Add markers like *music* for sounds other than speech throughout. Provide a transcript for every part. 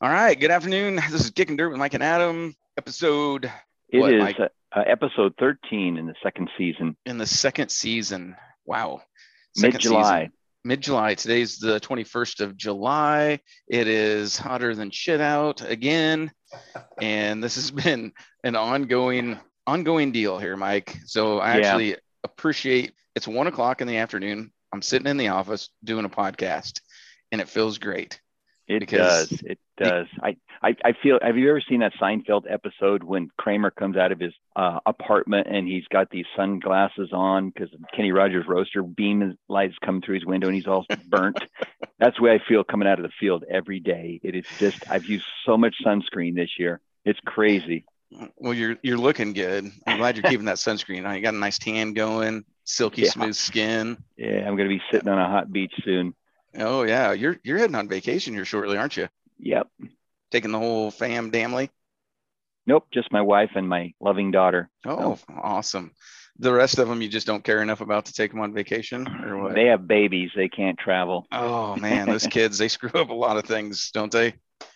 All right. Good afternoon. *laughs* This is Kicking Dirt with Mike and Adam. Episode. It what, is uh, uh, episode 13 in the second season, in the second season. Wow. mid July. Mid July. Today's the 21st of July. It is hotter than shit out again. and this has *laughs* been an ongoing, ongoing deal here, Mike. So I Yeah. actually appreciate it's one o'clock in the afternoon. I'm sitting in the office doing a podcast and it feels great. It does. It does. I, I, I feel. Have you ever seen that Seinfeld episode when Kramer comes out of his uh, apartment and he's got these sunglasses on because Kenny Rogers roaster beam lights come through his window and he's all burnt? *laughs* That's the way I feel coming out of the field every day. It is just. I've used so much sunscreen this year. It's crazy. Well, you're you're looking good. I'm glad you're keeping that sunscreen on. You got a nice tan going, silky Yeah. smooth skin. Yeah, I'm going to be sitting on a hot beach soon. Oh yeah, you're you're heading on vacation here shortly, aren't you? Yep. Taking the whole fam damly. Nope. Just my wife and my loving daughter. Oh, awesome. The rest of them you just don't care enough about to take them on vacation or what? They have babies. They can't travel. oh *laughs* man, those kids they screw up a lot of things, don't they?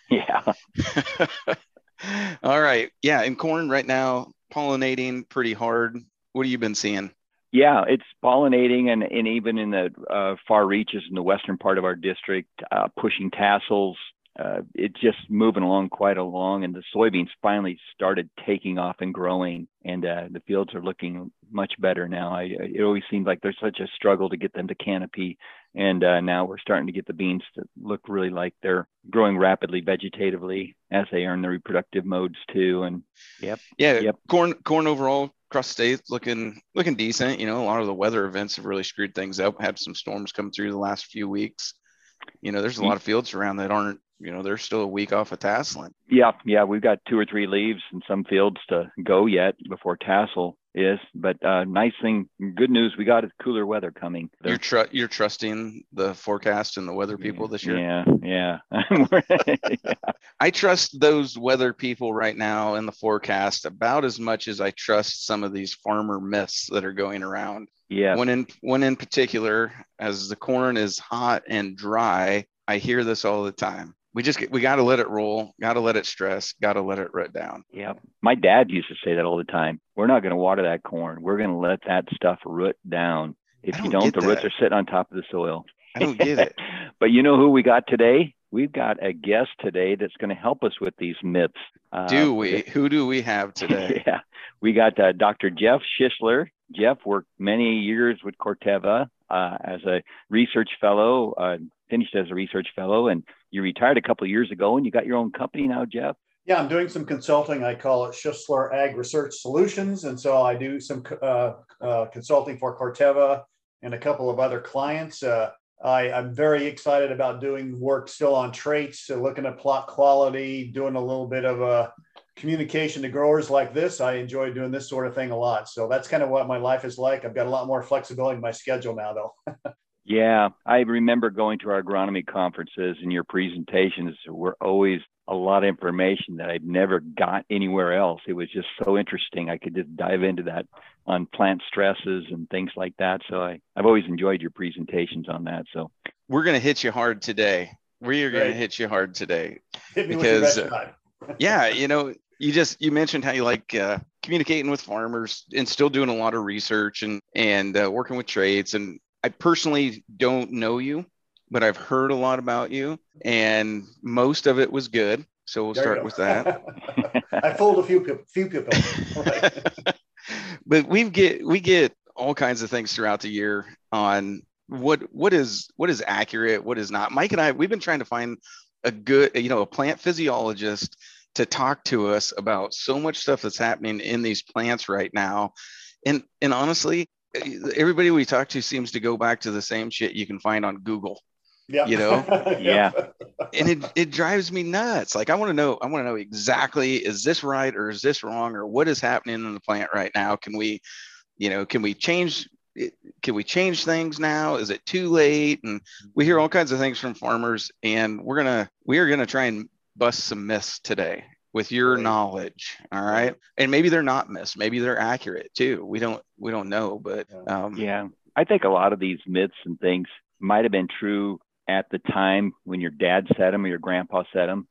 Yeah. *laughs* All right. Yeah, in corn right now, pollinating pretty hard. What have you been seeing? Yeah, it's pollinating, and, and even in the uh, far reaches in the western part of our district, uh, pushing tassels. Uh, it's just moving along quite along, and the soybeans finally started taking off and growing, and uh, the fields are looking much better now. I, I- it always seemed like there's such a struggle to get them to canopy, and uh, now we're starting to get the beans to look really like they're growing rapidly vegetatively as they are in the reproductive modes too. And yep, Yeah, Yep. corn corn overall across the state looking looking decent. You know, a lot of the weather events have really screwed things up. Had some storms come through the last few weeks. You know, there's a mm. lot of fields around that aren't. You know, they're still a week off of tasseling. Yeah, yeah, we've got two or three leaves in some fields to go yet before tassel is. But uh, nice thing, good news, we got is cooler weather coming. You're tr- you're trusting the forecast and the weather people this year. Yeah, yeah. yeah. *laughs* I trust those weather people right now in the forecast about as much as I trust some of these farmer myths that are going around. yeah. One in one in particular, as the corn is hot and dry, I hear this all the time. We just we got to let it roll, got to let it stress, got to let it root down. Yeah. My dad used to say that all the time. We're not going to water that corn. We're going to let that stuff root down. If you don't don't, get the roots are sitting on top of the soil. I don't get *laughs* it. but you know who we got today? We've got a guest today that's going to help us with these myths. Uh, Do we? Who do we have *laughs* today? yeah, we got uh, Dr. Jeff Schussler. Jeff worked many years with Corteva uh, as a research fellow, uh, finished as a research fellow, and you retired a couple of years ago, and you got your own company now, Jeff. Yeah, I'm doing some consulting. I call it Schussler Ag Research Solutions. And so I do some uh, uh, consulting for Corteva and a couple of other clients. Uh, I, I'm very excited about doing work still on traits, uh, looking at plot quality, doing a little bit of a communication to growers like this. I enjoy doing this sort of thing a lot. So that's kind of what my life is like. I've got a lot more flexibility in my schedule now, though. *laughs* Yeah, I remember going to our agronomy conferences, and your presentations were always a lot of information that I'd never got anywhere else. It was just so interesting. I could just dive into that on plant stresses and things like that. So I, I've always enjoyed your presentations on that. So We're gonna hit you hard today. We are gonna hit you hard today. Hit Because, uh, *laughs* yeah you know you just you mentioned how you like uh, communicating with farmers and still doing a lot of research and and uh, working with traits and i personally don't know you but i've heard a lot about you and most of it was good so we'll There start with that *laughs* I fooled a few people. Few people. Right. *laughs* but we get we get all kinds of things throughout the year on what what is what is accurate what is not mike and i we've been trying to find a good you know a plant physiologist to talk to us about so much stuff that's happening in these plants right now and and honestly everybody we talk to seems to go back to the same shit you can find on google Yeah. You know? *laughs* Yeah. and it, it drives me nuts. Like i want to know i want to know exactly is this right or is this wrong or what is happening in the plant right now? Can we you know can we change can we change things now? Is it too late? And we hear mm-hmm. all kinds of things from farmers and we're gonna we are gonna try and bust some myths today with your knowledge all right and maybe they're not myths maybe they're accurate too we don't we don't know but um Yeah. I think a lot of these myths and things might have been true at the time when your dad said them or your grandpa said them.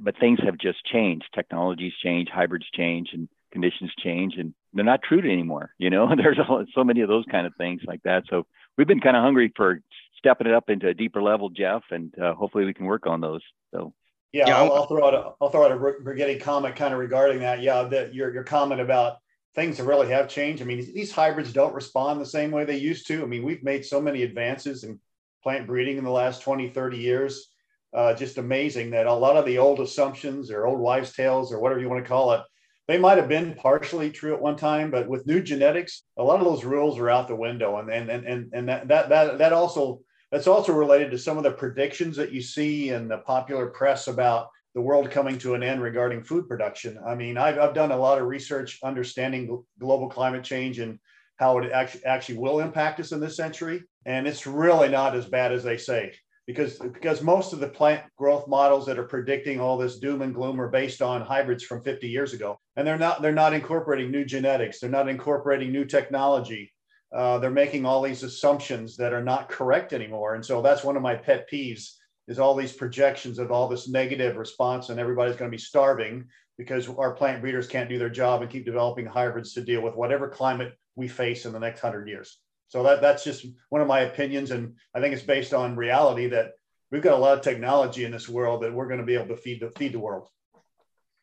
but things have just changed. Technologies change, hybrids change, and conditions change, and they're not true anymore. You know, *laughs* there's so many of those kind of things like that. So we've been kind of hungry for stepping it up into a deeper level, Jeff, and uh, hopefully we can work on those. So. Yeah, yeah I'll, I'll, throw out a I'll throw out a Brigetti comment kind of regarding that. Yeah, that your your comment about things that really have changed. I mean, these hybrids don't respond the same way they used to. I mean, we've made so many advances in plant breeding in the last 20, 30 years. Uh, just amazing that a lot of the old assumptions or old wives' tales or whatever you want to call it, they might have been partially true at one time, but with new genetics, a lot of those rules are out the window. And and and and that that that, that also that's also related to some of the predictions that you see in the popular press about the world coming to an end regarding food production. I mean, I've, I've done a lot of research understanding global climate change and how it actually actually will impact us in this century, and it's really not as bad as they say because because most of the plant growth models that are predicting all this doom and gloom are based on hybrids from 50 years ago and they're not they're not incorporating new genetics they're not incorporating new technology uh, they're making all these assumptions that are not correct anymore and so that's one of my pet peeves is all these projections of all this negative response and everybody's going to be starving because our plant breeders can't do their job and keep developing hybrids to deal with whatever climate we face in the next 100 years so that that's just one of my opinions, and I think it's based on reality that we've got a lot of technology in this world that we're going to be able to feed the feed the world.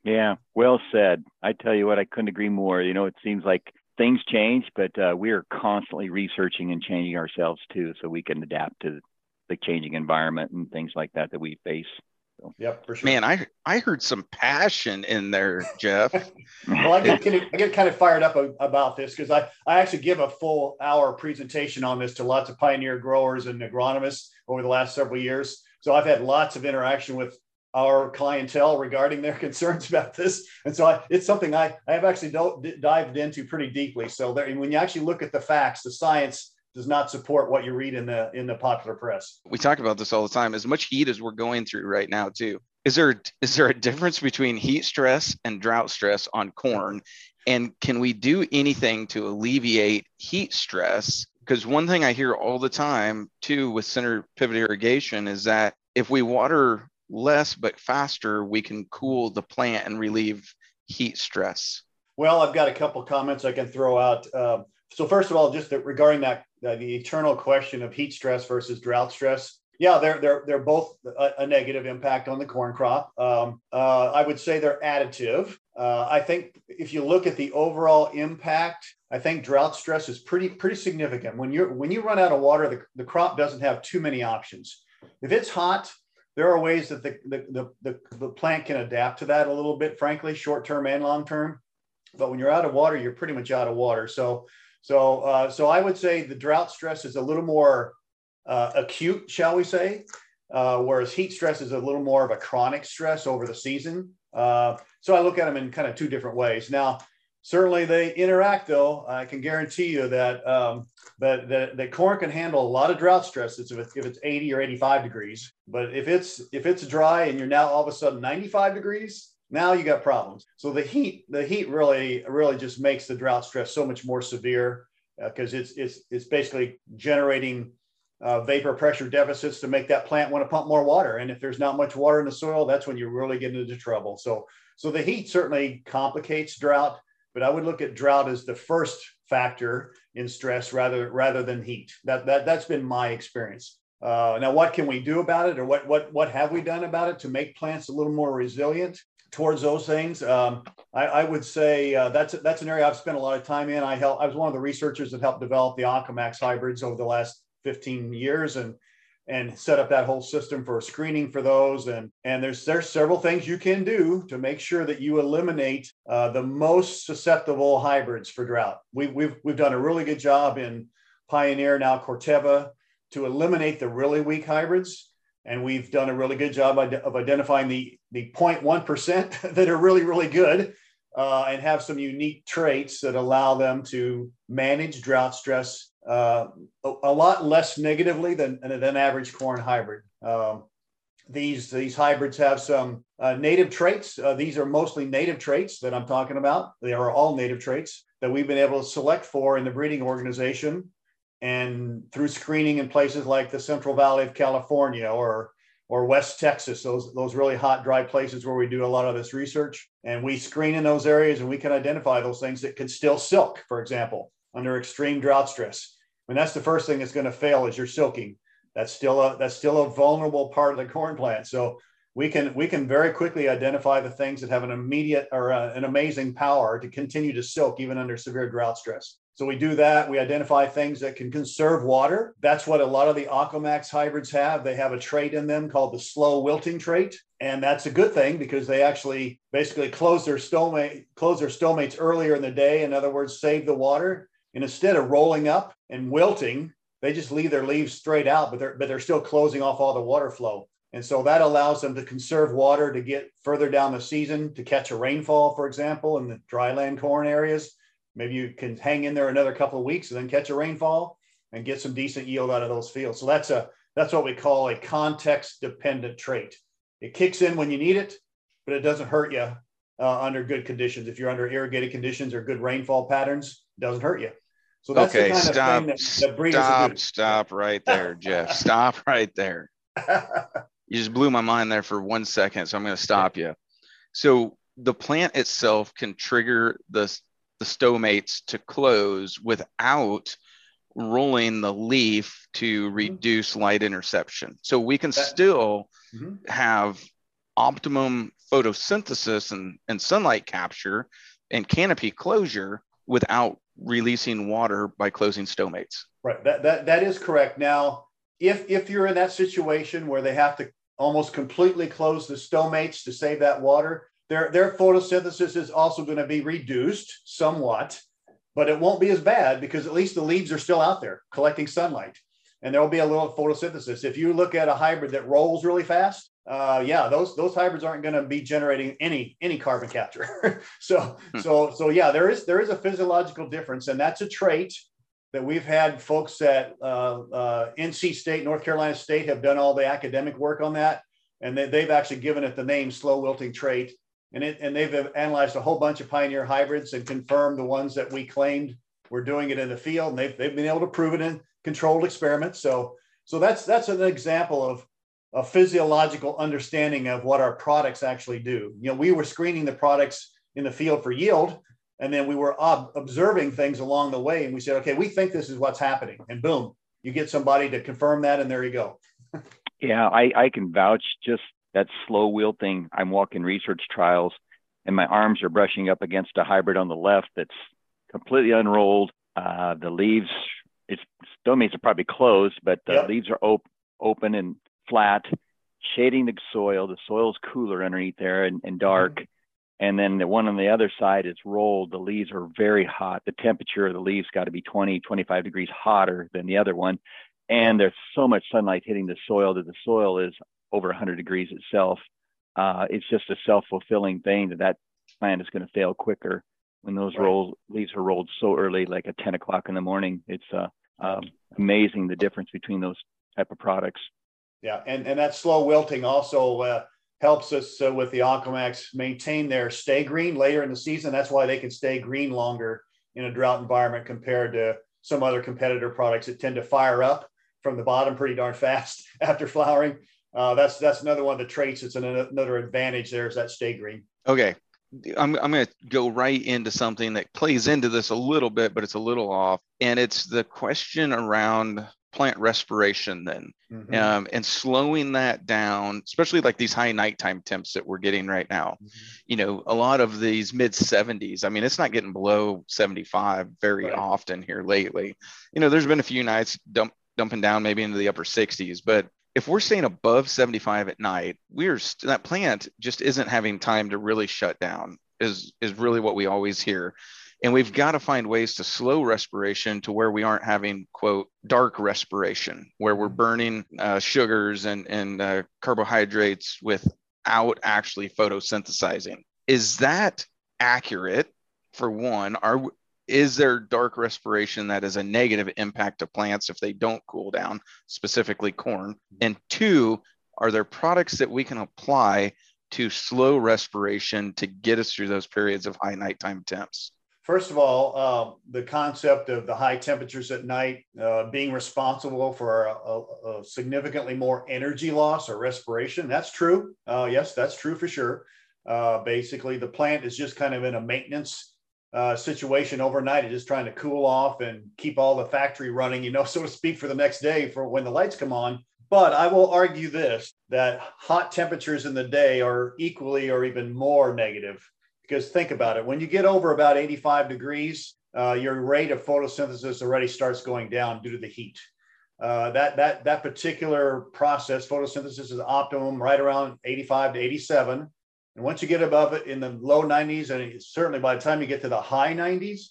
Yeah, well said. I tell you what, I couldn't agree more. You know, it seems like things change, but uh, we are constantly researching and changing ourselves too, so we can adapt to the changing environment and things like that that we face. So. Yep, for sure. Man, I I heard some passion in there, Jeff. *laughs* *laughs* well, I get, I get kind of fired up about this because I, I actually give a full hour presentation on this to lots of pioneer growers and agronomists over the last several years. So I've had lots of interaction with our clientele regarding their *laughs* concerns about this. And so I, it's something I, I have actually do, dived into pretty deeply. So there, when you actually look at the facts, the science does not support what you read in the in the popular press. We talk about this all the time. As much heat as we're going through right now, too. Is there is there a difference between heat stress and drought stress on corn? And can we do anything to alleviate heat stress? Because one thing I hear all the time too with center pivot irrigation is that if we water less but faster, we can cool the plant and relieve heat stress. Well, I've got a couple comments I can throw out. Uh, so first of all, just regarding that uh, the eternal question of heat stress versus drought stress. Yeah, they're they're they're both a, a negative impact on the corn crop. Um, uh, I would say they're additive. Uh, I think if you look at the overall impact, I think drought stress is pretty pretty significant. When you when you run out of water, the, the crop doesn't have too many options. If it's hot, there are ways that the, the, the, the, plant can adapt to that a little bit, frankly, short term and long term. But when you're out of water, you're pretty much out of water. So so, uh, so I would say the drought stress is a little more uh, acute, shall we say, uh, whereas heat stress is a little more of a chronic stress over the season. Uh, so I look at them in kind of two different ways. Now, certainly they interact, though. I can guarantee you that um, that, that, that corn can handle a lot of drought stress if it's, if it's 80 or 85 degrees. But if it's if it's dry and you're now all of a sudden 95 degrees, now you got problems. So the heat, the heat really, really just makes the drought stress so much more severe because uh, it's it's it's basically generating uh, vapor pressure deficits to make that plant want to pump more water. And if there's not much water in the soil, that's when you really get into trouble. So so the heat certainly complicates drought, but I would look at drought as the first factor in stress rather rather than heat. That that that's been my experience. Uh, now, what can we do about it, or what what what have we done about it to make plants a little more resilient? towards those things. Um, I, I, would say uh, that's that's an area I've spent a lot of time in. I help. I was one of the researchers that helped develop the Aquamax hybrids over the last 15 years, and and set up that whole system for screening for those. And and there's there's several things you can do to make sure that you eliminate uh, the most susceptible hybrids for drought. We, we've we've done a really good job in Pioneer now Corteva to eliminate the really weak hybrids and we've done a really good job of identifying the the 0.1% *laughs* that are really really good uh, and have some unique traits that allow them to manage drought stress uh, a, lot less negatively than than average corn hybrid. Um, these these hybrids have some uh, native traits. Uh, these are mostly native traits that I'm talking about. They are all native traits that we've been able to select for in the breeding organization and through screening in places like the Central Valley of California or or West Texas, those those really hot, dry places where we do a lot of this research. And we screen in those areas and we can identify those things that can still silk, for example, under extreme drought stress. And that's the first thing that's going to fail is your silking. That's still a that's still a vulnerable part of the corn plant. So we can we can very quickly identify the things that have an immediate or uh, an amazing power to continue to silk even under severe drought stress. So we do that. We identify things that can conserve water. That's what a lot of the Aquamax hybrids have. They have a trait in them called the slow wilting trait. And that's a good thing because they actually basically close their stomate, close their stomates earlier in the day. In other words, save the water. And instead of rolling up and wilting, they just leave their leaves straight out, but they're but they're still closing off all the water flow. And so that allows them to conserve water to get further down the season to catch a rainfall, for example, in the dryland corn areas Maybe you can hang in there another couple of weeks and then catch a rainfall and get some decent yield out of those fields. So that's a that's what we call a context dependent trait. It kicks in when you need it, but it doesn't hurt you uh, under good conditions. If you're under irrigated conditions or good rainfall patterns, doesn't hurt you. So that's okay, the kind stop, of thing that, that stop, stop right there, Jeff. *laughs* stop right there. *laughs* you just blew my mind there for one second, so I'm going to stop you. So the plant itself can trigger the the stomates to close without rolling the leaf to mm-hmm. reduce light interception. So we can still mm-hmm. have optimum photosynthesis and, and sunlight capture and canopy closure without releasing water by closing stomates. Right. That, that, that is correct. Now, if, if you're in that situation where they have to almost completely close the stomates to save that water, their, their photosynthesis is also going to be reduced somewhat, but it won't be as bad because at least the leaves are still out there collecting sunlight. And there will be a little photosynthesis. If you look at a hybrid that rolls really fast, uh, yeah, those those hybrids aren't going to be generating any any carbon capture. *laughs* so hmm. so so yeah, there is there is a physiological difference, and that's a trait that we've had folks at uh, uh, NC State, North Carolina State, have done all the academic work on that, and they, they've actually given it the name slow wilting trait and it, and they've analyzed a whole bunch of pioneer hybrids and confirmed the ones that we claimed were doing it in the field, and they've, they've been able to prove it in controlled experiments. So so that's that's an example of a physiological understanding of what our products actually do. You know, we were screening the products in the field for yield, and then we were ob- observing things along the way, and we said, okay, we think this is what's happening, and boom, you get somebody to confirm that, and there you go. *laughs* yeah, I, I can vouch just that slow wilting. I'm walking research trials and my arms are brushing up against a hybrid on the left that's completely unrolled. Uh, the leaves, its stomates are probably closed, but the yep. leaves are op- open and flat, shading the soil. The soil's cooler underneath there and, and dark. Mm-hmm. And then the one on the other side is rolled. The leaves are very hot. The temperature of the leaves got to be 20, 25 degrees hotter than the other one. And there's so much sunlight hitting the soil that the soil is over 100 degrees itself. Uh, it's just a self-fulfilling thing that that plant is going to fail quicker when those right. roll, leaves are rolled so early, like at 10 o'clock in the morning. It's uh, um, amazing the difference between those type of products. Yeah, and, and that slow wilting also uh, helps us uh, with the Aquamax maintain their stay green later in the season. That's why they can stay green longer in a drought environment compared to some other competitor products that tend to fire up from the bottom pretty darn fast *laughs* after flowering uh, that's that's another one of the traits. It's an, another advantage. There is that stay green. Okay, I'm I'm going to go right into something that plays into this a little bit, but it's a little off, and it's the question around plant respiration then mm-hmm. um, and slowing that down especially like these high nighttime temps that we're getting right now mm-hmm. you know a lot of these mid 70s i mean it's not getting below 75 very right. often here lately you know there's been a few nights dump, dumping down maybe into the upper 60s but if we're staying above 75 at night, we're that plant just isn't having time to really shut down. Is is really what we always hear, and we've got to find ways to slow respiration to where we aren't having quote dark respiration, where we're burning uh, sugars and and uh, carbohydrates without actually photosynthesizing. Is that accurate? For one, are is there dark respiration that is a negative impact to plants if they don't cool down, specifically corn? And two, are there products that we can apply to slow respiration to get us through those periods of high nighttime temps? First of all, uh, the concept of the high temperatures at night uh, being responsible for a, a, a, significantly more energy loss or respiration. That's true. Uh, yes, that's true for sure. Uh, basically, the plant is just kind of in a maintenance uh, situation overnight. It's just trying to cool off and keep all the factory running, you know, *laughs* so to speak, for the next day for when the lights come on. But I will argue this that hot temperatures in the day are equally or even more negative because think about it when you get over about 85 degrees, uh, your rate of photosynthesis already starts going down due to the heat. Uh, that that that particular process, photosynthesis, is optimum right around 85 to 87. And once you get above it in the low 90s, and certainly by the time you get to the high 90s,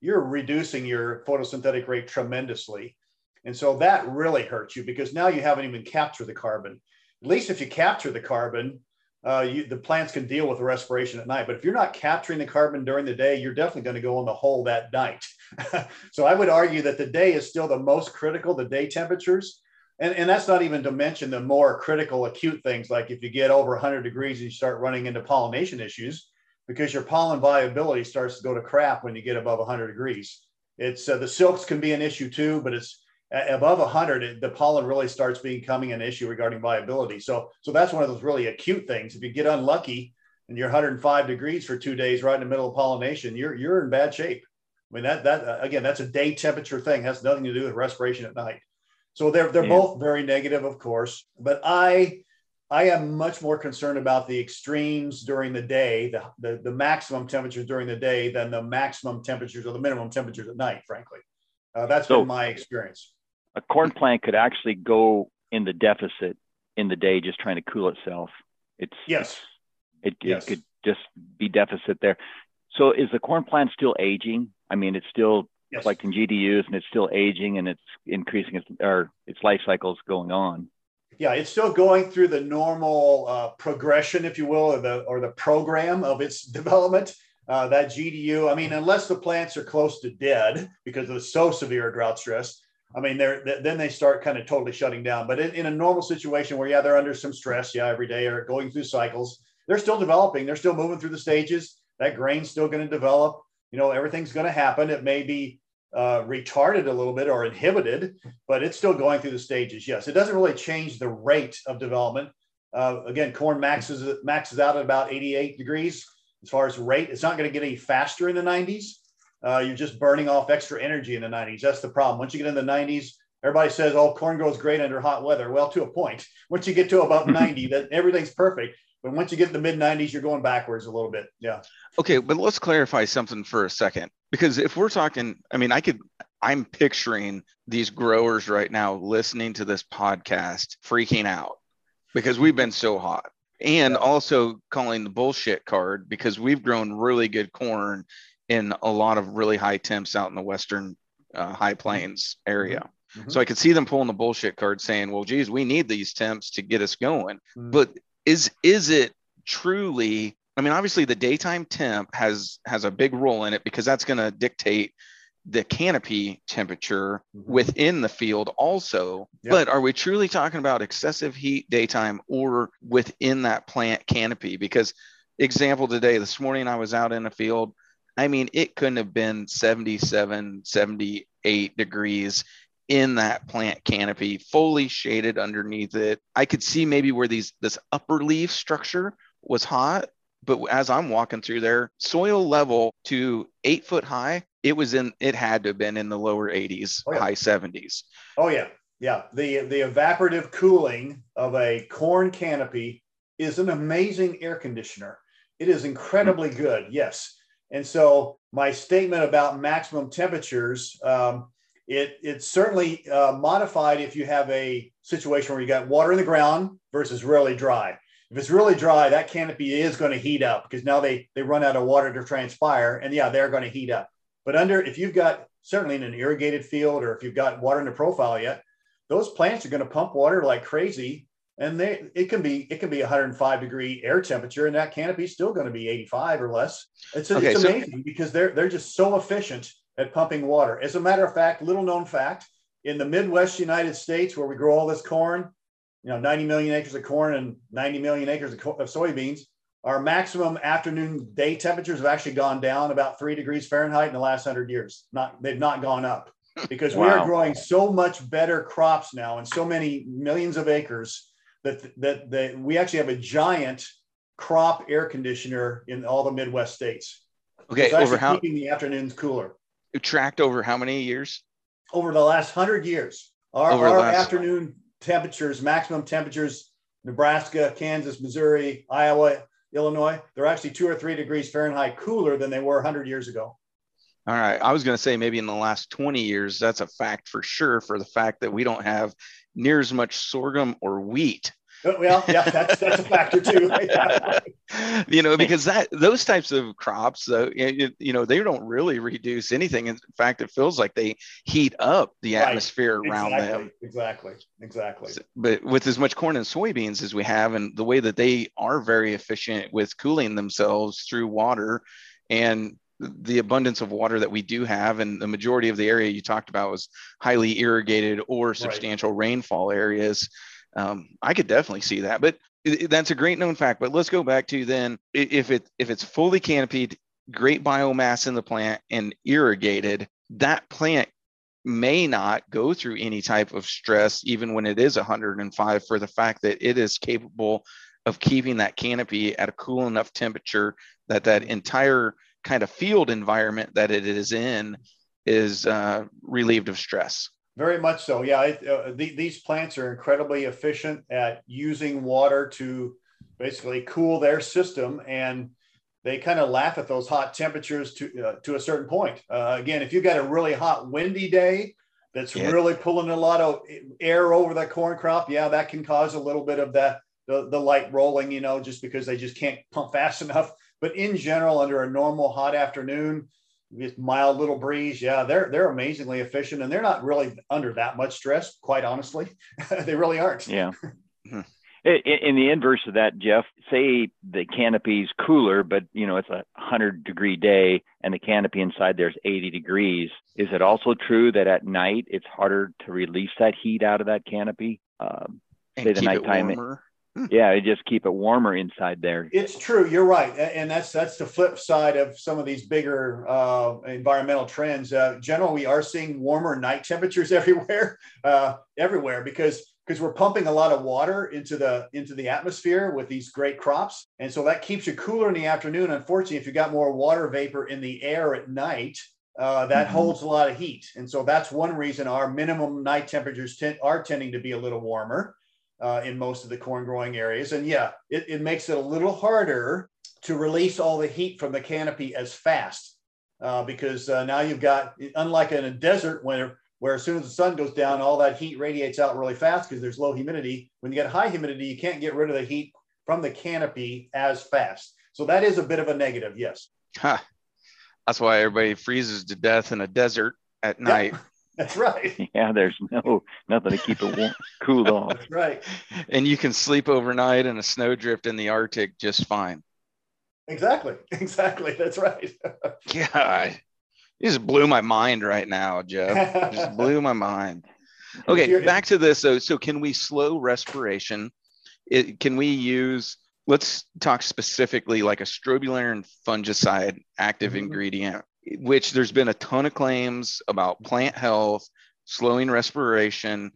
you're reducing your photosynthetic rate tremendously. And so that really hurts you because now you haven't even captured the carbon. At least if you capture the carbon, uh, you, the plants can deal with the respiration at night. But if you're not capturing the carbon during the day, you're definitely going to go in the hole that night. *laughs* so I would argue that the day is still the most critical, the day temperatures. And, and that's not even to mention the more critical acute things like if you get over 100 degrees and you start running into pollination issues because your pollen viability starts to go to crap when you get above 100 degrees. It's uh, the silks can be an issue too, but it's above 100 the pollen really starts becoming an issue regarding viability. So so that's one of those really acute things. If you get unlucky and you're 105 degrees for two days right in the middle of pollination you're you're in bad shape. I mean that that again that's a day temperature thing. Has nothing to do with respiration at night. So they're they're yeah. both very negative of course but i I am much more concerned about the extremes during the day, the, the, the, maximum temperatures during the day than the maximum temperatures or the minimum temperatures at night, frankly. Uh, that's so, been my experience a corn plant could actually go in the deficit in the day just trying to cool itself. It's yes, it, it yes. could just be deficit there. So is the corn plant still aging? I mean, it's still yes. in GDUs and it's still aging and it's increasing its or its life cycle is going on. Yeah, it's still going through the normal uh, progression, if you will, or the or the program of its development. Uh, that GDU, I mean, unless the plants are close to dead because of so severe drought stress, I mean, they're then they start kind of totally shutting down. But in, in, a normal situation where, yeah, they're under some stress, yeah, every day or going through cycles, they're still developing. They're still moving through the stages. That grain's still going to develop. You know, everything's going to happen. It may be uh, retarded a little bit or inhibited, but it's still going through the stages. Yes, it doesn't really change the rate of development. Uh, again, corn maxes maxes out at about 88 degrees as far as rate. It's not going to get any faster in the 90s uh, you're just burning off extra energy in the 90s. That's the problem. Once you get in the 90s, everybody says, "Oh, corn grows great under hot weather." Well, to a point. *laughs* Once you get to about *laughs* 90, that everything's perfect. But once you get in the mid 90s, you're going backwards a little bit. Yeah. Okay, but let's clarify something for a second because if we're talking, I mean, I could. I'm picturing these growers right now listening to this podcast freaking out because we've been so hot and also calling the bullshit card because we've grown really good corn in a lot of really high temps out in the western uh, high plains area. Mm-hmm. So I could see them pulling the bullshit card saying, "Well, geez, we need these temps to get us going." Mm-hmm. But is is it truly? I mean, obviously the daytime temp has has a big role in it because that's going to dictate the canopy temperature mm-hmm. within the field also yep. but are we truly talking about excessive heat daytime or within that plant canopy because example today this morning i was out in a field I mean, it couldn't have been 77, 78 degrees in that plant canopy, fully shaded underneath it. I could see maybe where these this upper leaf structure was hot, but as I'm walking through there, soil level to eight foot high, it was in it had to have been in the lower 80s, oh, yeah. high 70s. Oh yeah. Yeah. The the evaporative cooling of a corn canopy is an amazing air conditioner. It is incredibly mm-hmm. good. Yes. And so my statement about maximum temperatures, um, it, it's certainly uh, modified if you have a situation where you got water in the ground versus really dry. If it's really dry, that canopy is going to heat up because now they, they run out of water to transpire. And yeah, they're going to heat up. But under, if you've got certainly in an irrigated field or if you've got water in the profile yet, those plants are going to pump water like crazy and they it can be it can be 105 degree air temperature and that canopy is still going to be 85 or less it's, okay, it's amazing so- because they're they're just so efficient at pumping water as a matter of fact little known fact in the midwest united states where we grow all this corn you know 90 million acres of corn and 90 million acres of, co- of soybeans our maximum afternoon day temperatures have actually gone down about three degrees Fahrenheit in the last hundred years. Not they've not gone up because wow. we are growing so much better crops now and so many millions of acres that that that we actually have a giant crop air conditioner in all the Midwest states. Okay, over how keeping the afternoons cooler. Tracked over how many years? Over the last hundred years, our, our last... afternoon temperatures, maximum temperatures, Nebraska, Kansas, Missouri, Iowa, Illinois, they're actually two or three degrees Fahrenheit cooler than they were 100 years ago. All right. I was going to say maybe in the last 20 years, that's a fact for sure for the fact that we don't have near as much sorghum or wheat uh, well, yeah, that's that's a factor too. *laughs* *laughs* you know, because that those types of crops, uh, it, you know, they don't really reduce anything. In fact, it feels like they heat up the right. atmosphere around exactly. them. Exactly, exactly. But with as much corn and soybeans as we have, and the way that they are very efficient with cooling themselves through water, and the abundance of water that we do have and the majority of the area you talked about was highly irrigated or substantial right. rainfall areas um, I could definitely see that. But that's a great known fact. But let's go back to then if it if it's fully canopied, great biomass in the plant and irrigated, that plant may not go through any type of stress even when it is 105 for the fact that it is capable of keeping that canopy at a cool enough temperature that that entire kind of field environment that it is in is uh, relieved of stress. Very much so. Yeah, uh, the, these plants are incredibly efficient at using water to basically cool their system, and they kind of laugh at those hot temperatures to uh, to a certain point. Uh, again, if you got a really hot, windy day that's yeah. really pulling a lot of air over that corn crop, yeah, that can cause a little bit of that the, the light rolling, you know, just because they just can't pump fast *laughs* enough. But in general, under a normal hot afternoon, just mild little breeze. Yeah, they're they're amazingly efficient, and they're not really under that much stress. Quite honestly, *laughs* they really aren't. Yeah. *laughs* Hmm. in, in the inverse of that, Jeff, say the canopy's cooler, but you know it's a hundred degree day, and the canopy inside there's 80 degrees. Is it also true that at night it's harder to release that heat out of that canopy? Um, say the nighttime. Hmm. *laughs* yeah, just keep it warmer inside there. It's true. You're right, and that's that's the flip side of some of these bigger uh, environmental trends. Uh, generally, we are seeing warmer night temperatures *laughs* everywhere, uh, everywhere because because we're pumping a lot of water into the into the atmosphere with these great crops, and so that keeps you cooler in the afternoon. Unfortunately, if you got more water vapor in the air at night, uh, that mm-hmm. holds a lot of heat, and so that's one reason our minimum night temperatures t- are tending to be a little warmer uh, in most of the corn growing areas. And yeah, it, it makes it a little harder to release all the heat from the canopy as fast uh, because uh, now you've got, unlike in a desert where, where as soon as the sun goes down, all that heat radiates out really fast because there's low humidity. When you get high humidity, you can't get rid of the heat from the canopy as fast. So that is a bit of a negative, yes. Huh. That's why everybody freezes to death in a desert at night. That's right. *laughs* Yeah, there's no nothing to keep it warm, cooled off. That's right. And you can sleep overnight in a snowdrift in the Arctic just fine. Exactly. *laughs* Exactly. That's right. *laughs* God, you just blew my mind right now, Jeff. just blew my mind. Okay, back to this. So, so can we slow respiration? It, can we use? Let's talk specifically like a strobilurin fungicide active mm-hmm. ingredient which there's been a ton of claims about plant health, slowing respiration,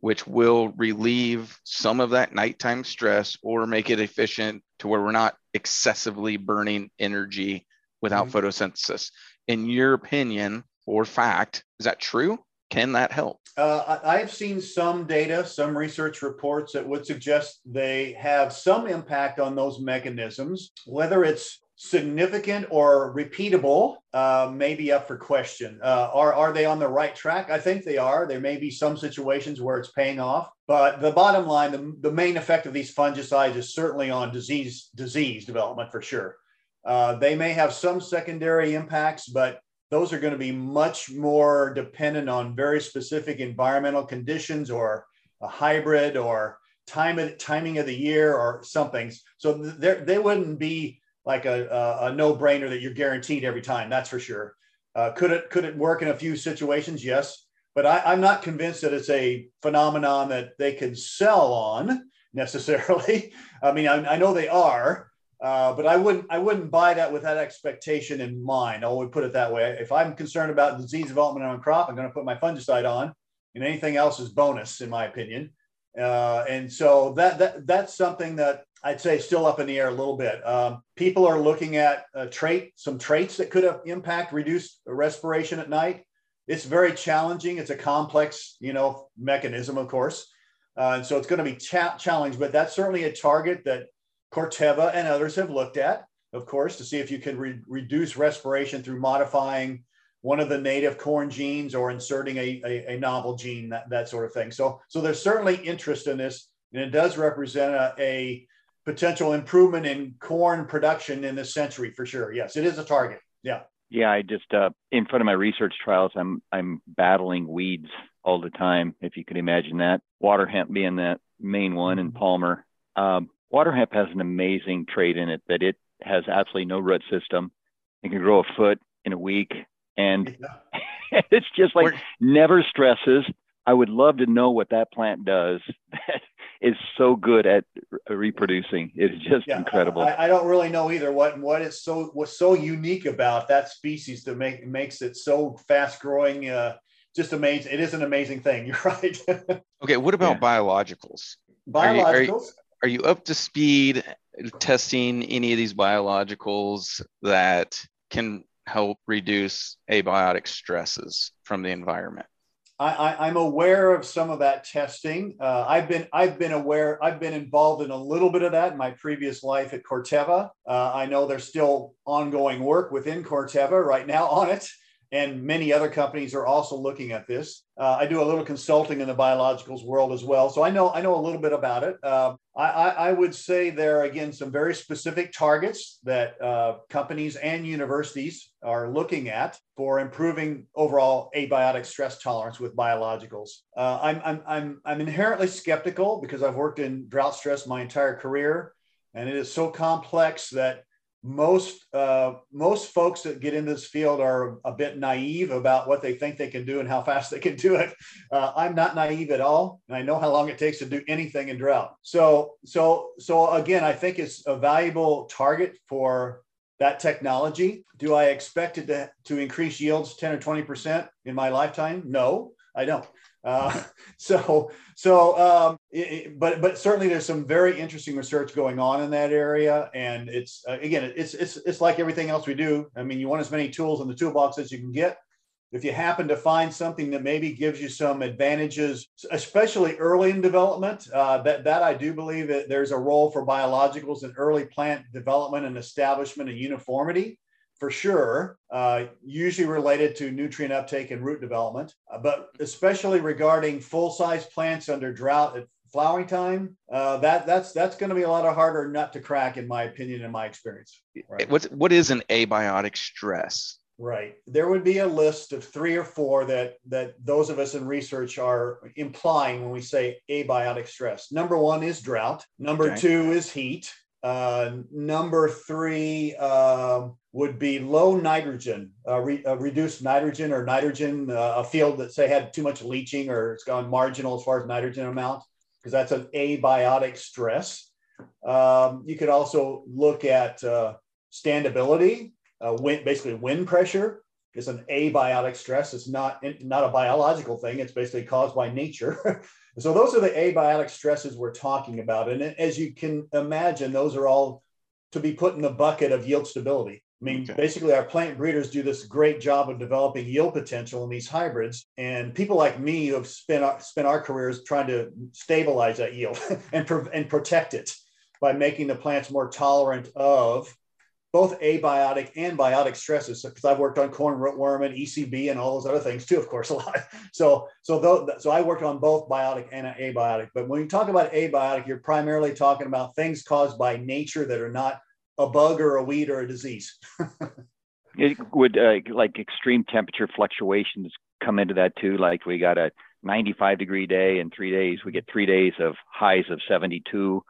which will relieve some of that nighttime stress or make it efficient to where we're not excessively burning energy without mm-hmm. photosynthesis. In your opinion or fact, is that true? Can that help? Uh, I've seen some data, some research reports that would suggest they have some impact on those mechanisms, whether it's significant or repeatable uh, may be up for question. Uh, are, are they on the right track? I think they are. There may be some situations where it's paying off, but the bottom line, the, the main effect of these fungicides is certainly on disease disease development for sure. Uh, they may have some secondary impacts, but those are going to be much more dependent on very specific environmental conditions or a hybrid or time of, timing of the year or something. So they wouldn't be like a, a, a no brainer that you're guaranteed every time. That's for sure. Uh, could it could it work in a few situations? Yes, but I, am not convinced that it's a phenomenon that they can sell on *laughs* necessarily. *laughs* I mean, I, I know they are, Uh, but I wouldn't I wouldn't buy that with that expectation in mind. I would put it that way. If I'm concerned about disease development on crop, I'm going to put my fungicide on, and anything else is bonus, in my opinion. Uh, and so that that that's something that I'd say still up in the air a little bit. Um, people are looking at a trait, some traits that could have impact reduced respiration at night. It's very challenging. It's a complex, you know, mechanism, of course, uh, and so it's going to be cha- challenged. But that's certainly a target that Corteva and others have looked at, of course, to see if you can re- reduce respiration through modifying one of the native corn genes or inserting a, a, a, novel gene, that, that sort of thing. So, so there's certainly interest in this, and it does represent a, a potential improvement in corn production in this century for sure. Yes, it is a target. Yeah. Yeah, I just uh, in front of my research trials, I'm I'm battling weeds all the time. If you could imagine that, water hemp being that main one, and mm-hmm. Palmer. Um, water hemp has an amazing trait in it that it has absolutely no root system. It can grow a foot in a week, and yeah. *laughs* it's just like We're, never stresses. I would love to know what that plant does *laughs* that is so good at reproducing. It's just yeah, incredible. I, I, don't really know either what what is so what's so unique about that species that make makes it so fast growing. Uh, just amazing. It is an amazing thing. *laughs* You're right. okay, what about yeah. biologicals? Biologicals. Are you, are, you, are you up to speed testing any of these biologicals that can help reduce abiotic stresses from the environment? I, am aware of some of that testing. Uh, I've been I've been aware I've been involved in a little bit of that in my previous life at Corteva. Uh, I know there's still ongoing work within Corteva right now on it and many other companies are also looking at this. Uh, I do a little consulting in the biologicals world as well, so I know I know a little bit about it. Uh, I, I, would say there are again some very specific targets that uh, companies and universities are looking at for improving overall abiotic stress tolerance with biologicals. Uh, I'm, I'm I'm I'm inherently skeptical because I've worked in drought stress my entire career, and it is so complex that most uh, most folks that get in this field are a bit naive about what they think they can do and how fast they can do it. Uh, I'm not naive at all, and I know how long it takes to do anything in drought. So so so again, I think it's a valuable target for that technology. Do I expect it to, to increase yields 10 or 20 percent in my lifetime? No, I don't. Uh, *laughs* so, so, um, it, but, but certainly there's some very interesting research going on in that area. And it's, uh, again, it's, it's, it's like everything else we do. I mean, you want as many tools in the toolbox as you can get. If you happen to find something that maybe gives you some advantages, especially early in development, uh, that, that I do believe that there's a role for biologicals in early plant development and establishment and uniformity for sure, uh, usually related to nutrient uptake and root development, uh, but especially regarding full size plants under drought at flowering time, uh, that that's that's going to be a lot of harder nut to crack, in my opinion, in my experience. Right? What's what is an abiotic stress? Right. There would be a list of three or four that that those of us in research are implying when we say abiotic stress. Number one is drought. Number okay. two is heat. Uh, number three uh, would be low nitrogen, uh, re, uh, reduced nitrogen or nitrogen, uh, a field that say had too much leaching or it's gone marginal as far as nitrogen amount, because that's an abiotic stress. Um, you could also look at uh, standability, wind, basically wind pressure is an abiotic stress. It's not, not a biological thing. It's basically caused by nature. *laughs* so those are the abiotic stresses we're talking about. And as you can imagine, those are all to be put in the bucket of yield stability. I mean, okay. basically, our plant breeders do this great job of developing yield potential in these hybrids. And people like me who have spent our, spent our careers trying to stabilize that yield *laughs* and, and protect it by making the plants more tolerant of both abiotic and biotic stresses. Because I've worked on corn rootworm and ECB and all those other things too, of course, *laughs* a lot. So, so, though, so I worked on both biotic and abiotic. But when you talk about abiotic, you're primarily talking about things caused by nature that are not a bug or a weed or a disease. *laughs* it would uh, like extreme temperature fluctuations come into that too. Like we got a 95 degree day in three days. We get three days of highs of 72,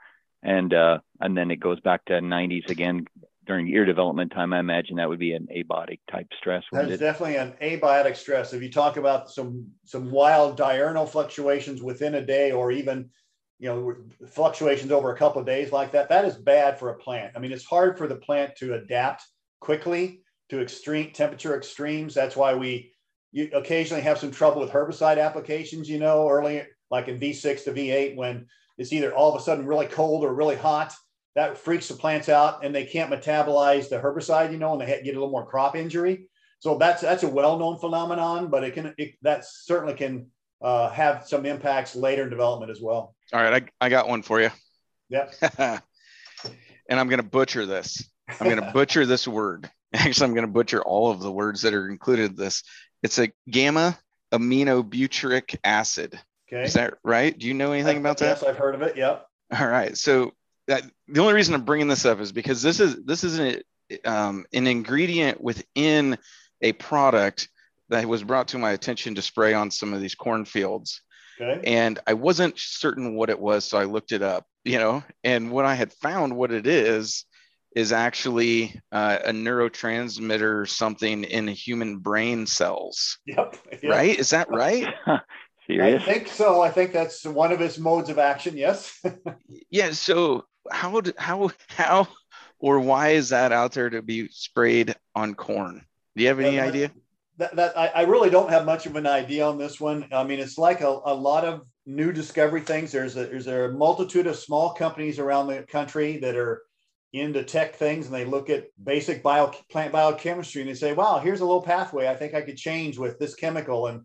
and uh, and then it goes back to 90s again during ear development time. I imagine that would be an abiotic type stress. That's it? definitely an abiotic stress. If you talk about some some wild diurnal fluctuations within a day, or even you know, fluctuations over a couple of days like that, that is bad for a plant. I mean, it's hard for the plant to adapt quickly to extreme temperature extremes. That's why we you occasionally have some trouble with herbicide applications, you know, early like in V6 to V8 when it's either all of a sudden really cold or really hot. That freaks the plants out and they can't metabolize the herbicide, you know, and they get a little more crop injury. So that's that's a well-known phenomenon, but it can it, that certainly can uh, have some impacts later in development as well. All right, I, I got one for you. Yep. *laughs* and I'm going to butcher this. I'm going *laughs* to butcher this word. Actually, I'm going to butcher all of the words that are included in this. It's a gamma aminobutyric acid. Okay. Is that right? Do you know anything about that? Yes, I've heard of it. Yep. All right. So that, the only reason I'm bringing this up is because this is this is an, um, an ingredient within a product that was brought to my attention to spray on some of these cornfields. Okay. And I wasn't certain what it was, so I looked it up. You know, and what I had found, what it is, is actually uh, a neurotransmitter, something in human brain cells. Yep. yep. Right? Is that right? *laughs* Serious? I think so. I think that's one of its modes of action. Yes. *laughs* yeah. So how how how or why is that out there to be sprayed on corn? Do you have any yeah, idea? That, that I, I, really don't have much of an idea on this one. I mean, it's like a, a lot of new discovery things. There's a, there's a multitude of small companies around the country that are into tech things and they look at basic bio plant biochemistry and they say, wow, here's a little pathway I think I could change with this chemical. And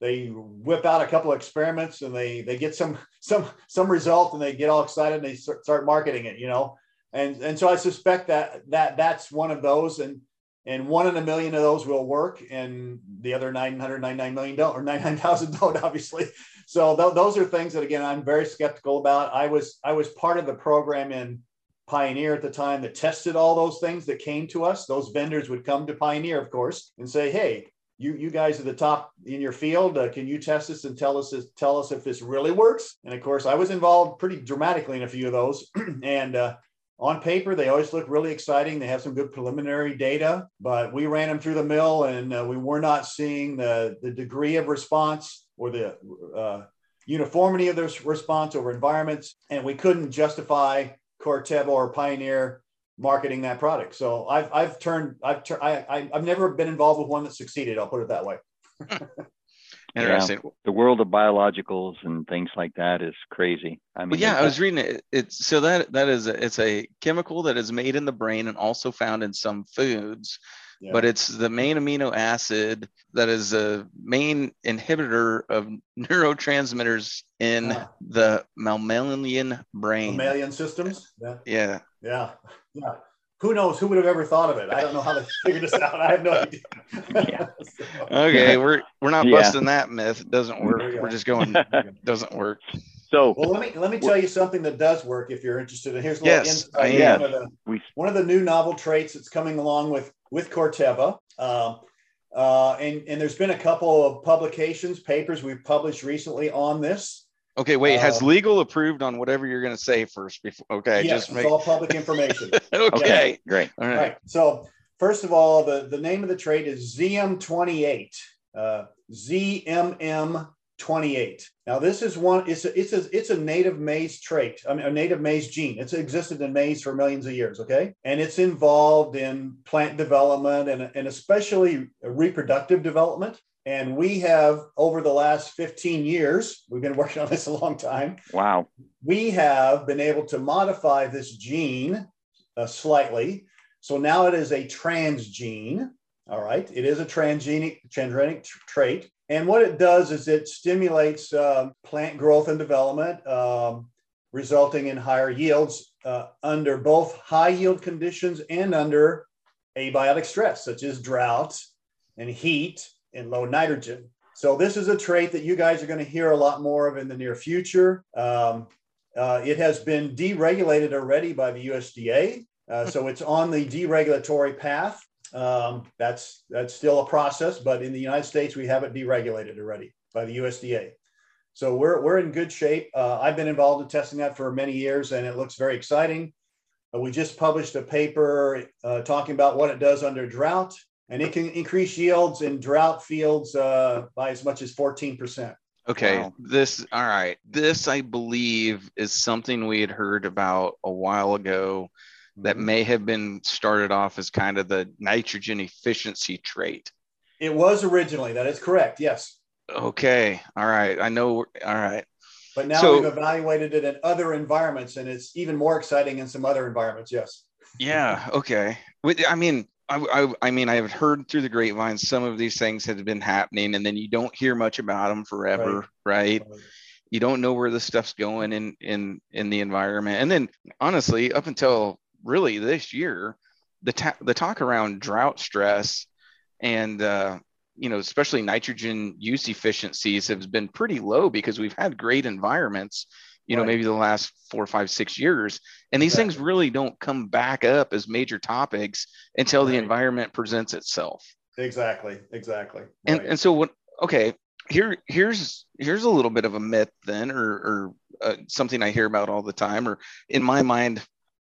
they whip out a couple of experiments and they they get some *laughs* some some result and they get all excited and they start marketing it, you know. And and so I suspect that that that's one of those and and one in a million of those will work and the other 999 million don't or 99,000 *laughs* don't obviously. So th- those are things that again I'm very skeptical about. I was I was part of the program in Pioneer at the time that tested all those things that came to us. Those vendors would come to Pioneer, of course, and say, "Hey, you you guys are the top in your field. Uh, can you test this and tell us tell us if this really works?" And of course, I was involved pretty dramatically in a few of those. *clears throat* and uh, on paper, they always look really exciting. They have some good preliminary data, but we ran them through the mill, and uh, we were not seeing the the degree of response or the uh, uniformity of the response over environments, and we couldn't justify Corteva or Pioneer marketing that product. So I've I've turned I've tur- I, I've never been involved with one that succeeded. I'll put it that way. *laughs* Interesting. Yeah, the world of biologicals and things like that is crazy. I mean, well, yeah, I was reading it. It's so that that is a, it's a chemical that is made in the brain and also found in some foods yeah. but it's the main amino acid that is a main inhibitor of neurotransmitters in yeah. the mammalian brain. Mammalian systems. Yeah. Yeah. Yeah. *laughs* Yeah. Who knows? Who would have ever thought of it? I don't know how they figure this out. I have no idea. *laughs* yeah. so. Okay, we're we're not busting that myth. It doesn't work. We're just going. *laughs* doesn't work. So well, let me let me tell you something that does work if you're interested. And here's a yes, little insight. One, of the, one of the new novel traits that's coming along with with Corteva. Uh, uh, and, and there's been a couple of publications, papers we've published recently on this. Okay, wait. Has uh, legal approved on whatever you're going to say first? Before, okay, yes, just make... it's all public information. *laughs* okay. okay, great. All right. right. So first of all, the, the name of the trait is ZM28. Uh, ZMM 28. Now, this is one, it's a, it's a, it's a native maize trait, I mean, a native maize gene. It's existed in maize for millions of years, okay? And it's involved in plant development and, and especially reproductive development. And we have, over the last 15 years, we've been *laughs* working on this a long time. Wow. We have been able to modify this gene uh, slightly. So now it is a transgene. All right. It is a transgenic, transgenic trait. And what it does is it stimulates um, plant growth and development, um, resulting in higher yields uh, under both high yield conditions and under abiotic stress, such as drought and heat and low nitrogen. So, this is a trait that you guys are going to hear a lot more of in the near future. Um, uh, it has been deregulated already by the USDA. Uh, so, it's on the deregulatory path. Um, that's that's still a process, but in the United States, we have it deregulated already by the USDA. So we're we're in good shape. Uh, I've been involved in testing that for many years, and it looks very exciting. Uh, we just published a paper uh, talking about what it does under drought, and it can increase yields in drought fields uh, by as much as 14%. Okay, Wow. this all right. This I believe is something we had heard about a while ago that Mhm. may have been started off as kind of the nitrogen efficiency trait. It was originally. That is correct. Yes. Okay, all right. I know. All right. But now So- we've evaluated it in other environments, and it's even more exciting in some other environments. Yes. Yeah. Okay. I mean, I, I, I mean, I've heard through the grapevines some of these things have been happening, and then you don't hear much about them forever, right? You don't know where the stuff's going in in in the environment, and then honestly, up until really this year, the ta- the talk around drought stress and uh, you know, especially nitrogen use efficiencies has been pretty low because we've had great environments. You know, Right. maybe the last four, five, six years, and these things really don't come back up as major topics until the environment presents itself. Exactly. Exactly. And and so what? Okay, here here's here's a little bit of a myth then, or or uh, something I hear about all the time, or in my mind,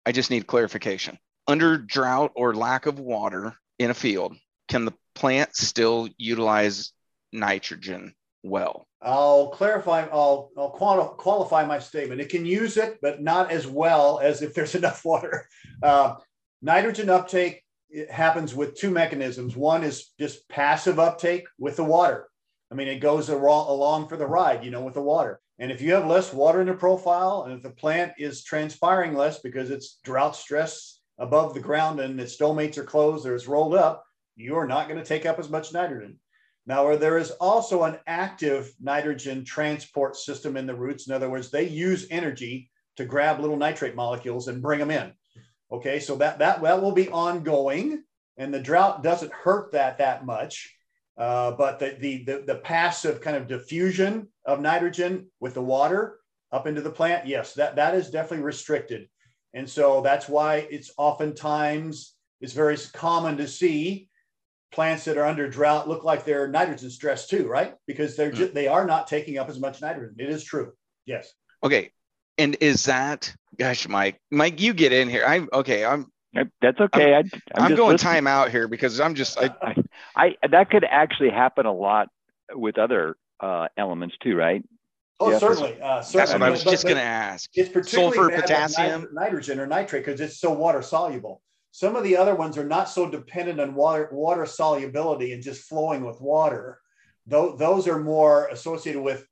I just need clarification. Under drought or lack of water in a field, can the plant still utilize nitrogen well? I'll clarify, I'll, I'll quali- qualify my statement. It can use it, but not as well as if there's *laughs* enough water. Uh, nitrogen uptake happens with two mechanisms. One is just passive uptake with the water. I mean, it goes along for the ride, you know, with the water. And if you have less water in the profile, and if the plant is transpiring less because it's drought stress above the ground and its stomates are closed or it's rolled up, you're not going to take up as much nitrogen. Now, there is also an active nitrogen transport system in the roots, in other words, they use energy to grab little nitrate molecules and bring them in. Okay, so that that that will be ongoing, and the drought doesn't hurt that that much. Uh, but the, the the the passive kind of diffusion of nitrogen with the water up into the plant, yes, that that is definitely restricted, and so that's why it's oftentimes it's very common to see plants that are under drought look like they're nitrogen stressed too, right? Because they're just, they are not taking up as much nitrogen. It is true. Yes. Okay, and is that gosh, Mike? Mike, you get in here. I'm okay. I'm That's okay. I, I'm, I'm, just going listening. time out here because I'm just I, I that could actually happen a lot with other uh, elements too, right? Oh, Yeah, 'cause certainly. Uh, that's what I was But- just going to ask. It's particularly Sulfur, bad potassium? nitrogen or nitrate because it's so water soluble. Some of the other ones are not so dependent on water water solubility and just flowing with water. Those those are more associated with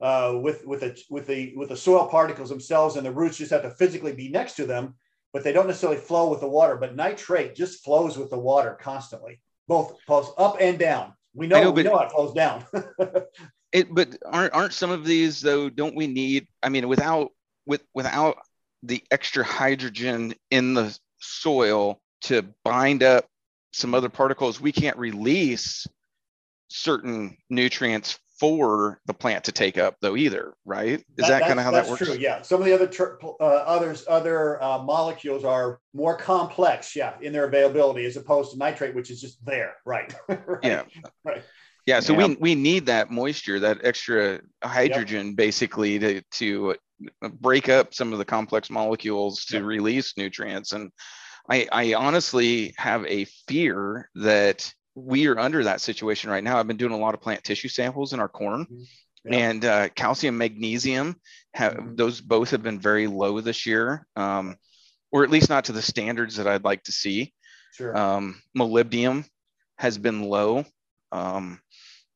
uh, with with the with the with the soil particles themselves, and the roots just have to physically be next to them, but they don't necessarily flow with the water. But nitrate just flows with the water constantly, both up and down. We know, know, we know it flows down. *laughs* It, but aren't aren't some of these though? Don't we need? I mean, without with without the extra hydrogen in the soil to bind up some other particles, we can't release certain nutrients for the plant to take up though either, right? Is that, kind of how that works? True. Yeah. Some of the other ter- uh, others other uh, molecules are more complex. Yeah, in their availability as opposed to nitrate, which is just there. Right. *laughs* Right. Yeah. Right. Yeah, so Yeah. we we need that moisture, that extra hydrogen, basically, to to break up some of the complex molecules to release nutrients. And I I honestly have a fear that we are under that situation right now. I've been doing a lot of plant tissue samples in our corn, Yeah. and uh, calcium, magnesium, have Mhm. those both have been very low this year, um, or at least not to the standards that I'd like to see Sure. um, molybdenum has been low. Um,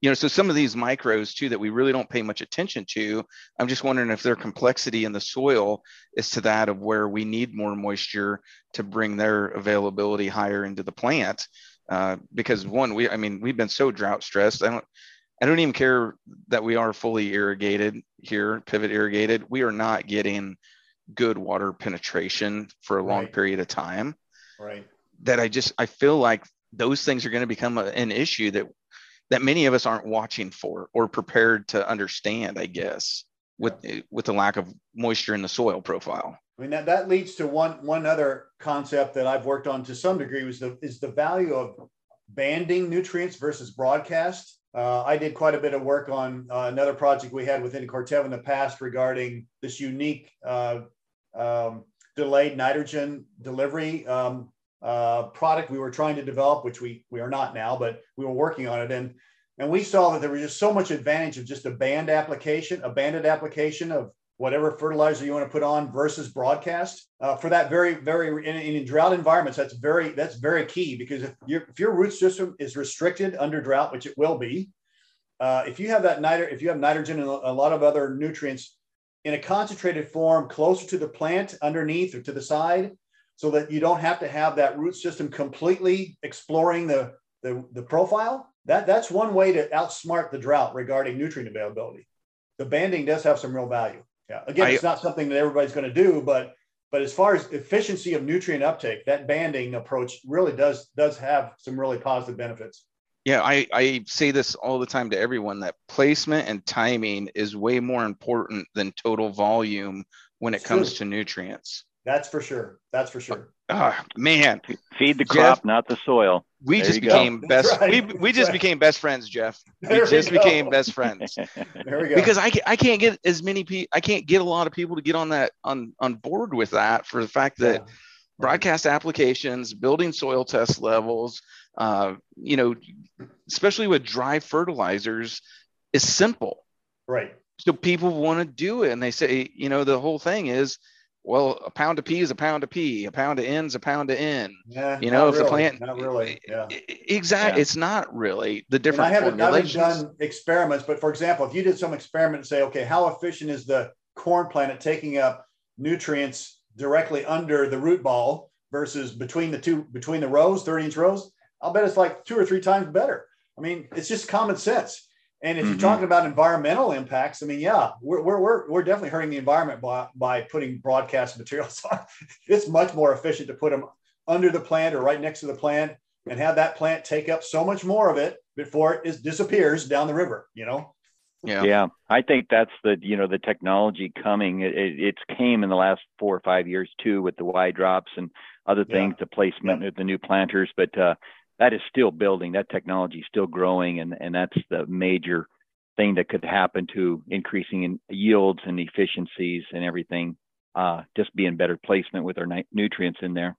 you know, so some of these micros too that we really don't pay much attention to. I'm just wondering if their complexity in the soil is to that of where we need more moisture to bring their availability higher into the plant. Uh, because one, we, I mean, we've been so drought stressed. I don't, I don't even care that we are fully irrigated here, pivot irrigated. We are not getting good water penetration for a long Right. period of time right. that I just I feel like those things are going to become a, an issue that that many of us aren't watching for or prepared to understand. I guess with with the lack of moisture in the soil profile. I mean that, that leads to one one other concept that I've worked on to some degree was the is the value of banding nutrients versus broadcast. Uh, I did quite a bit of work on uh, another project we had within Corteva in the past regarding this unique uh, um, delayed nitrogen delivery um, uh, product we were trying to develop, which we we are not now, but we were working on it. And And we saw that there was just so much advantage of just a band application, a banded application of whatever fertilizer you want to put on versus broadcast uh, for that very very in, in, drought environments that's very that's very key because if your if your root system is restricted under drought which it will be uh, if you have that niter if you have nitrogen and a lot of other nutrients in a concentrated form closer to the plant underneath or to the side so that you don't have to have that root system completely exploring the the, the profile that that's one way to outsmart the drought regarding nutrient availability the banding does have some real value yeah. Again, I, it's not something that everybody's going to do, but but as far as efficiency of nutrient uptake, that banding approach really does does have some really positive benefits. Yeah, I, I say this all the time to everyone that placement and timing is way more important than total volume when it comes to nutrients. That's for sure. That's for sure. Oh, man, feed the crop, Jeff, not the soil. We there just became go. best. Right. We, we just right. became best friends, Jeff. There we just we became best friends. *laughs* there we go. Because I, I can't get as many people. I can't get a lot of people to get on that on on board with that for the fact that yeah. broadcast applications, building soil test levels, uh, you know, especially with dry fertilizers, is simple. Right. So people want to do it, and they say, you know, the whole thing is well, a pound of P is a pound of P, a pound of N is a pound of N. Yeah, you know, if really, the plant, not really, yeah, exactly. Yeah. It's not really the different. And I haven't, I haven't done experiments, but for example, if you did some experiment and say, okay, how efficient is the corn plant at taking up nutrients directly under the root ball versus between the two, between the rows, 30 inch rows? I'll bet it's like two or three times better. I mean, it's just common sense. And if mm-hmm. you're talking about environmental impacts, I mean, yeah, we're, we're, we're, we're definitely hurting the environment by, by putting broadcast materials on. *laughs* it's much more efficient to put them under the plant or right next to the plant and have that plant take up so much more of it before it is, disappears down the river, you know? Yeah. Yeah. I think that's the, you know, the technology coming. It, it, it's came in the last four or five years too with the Y drops and other things, yeah. the placement yeah. of the new planters. But, uh, that is still building. That technology is still growing, and and that's the major thing that could happen to increasing in yields and efficiencies and everything. Uh, just being better placement with our ni- nutrients in there.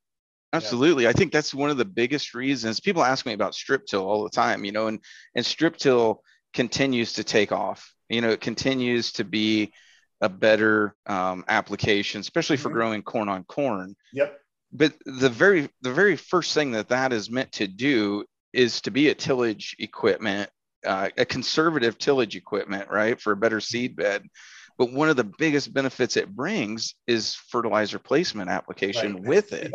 Absolutely. I think that's one of the biggest reasons people ask me about strip till all the time, you know, and, and strip till continues to take off. You know, it continues to be a better um, application, especially for mm-hmm. growing corn on corn. Yep but the very the very first thing that that is meant to do is to be a tillage equipment uh, a conservative tillage equipment right for a better seed bed. But one of the biggest benefits it brings is fertilizer placement application right. with it.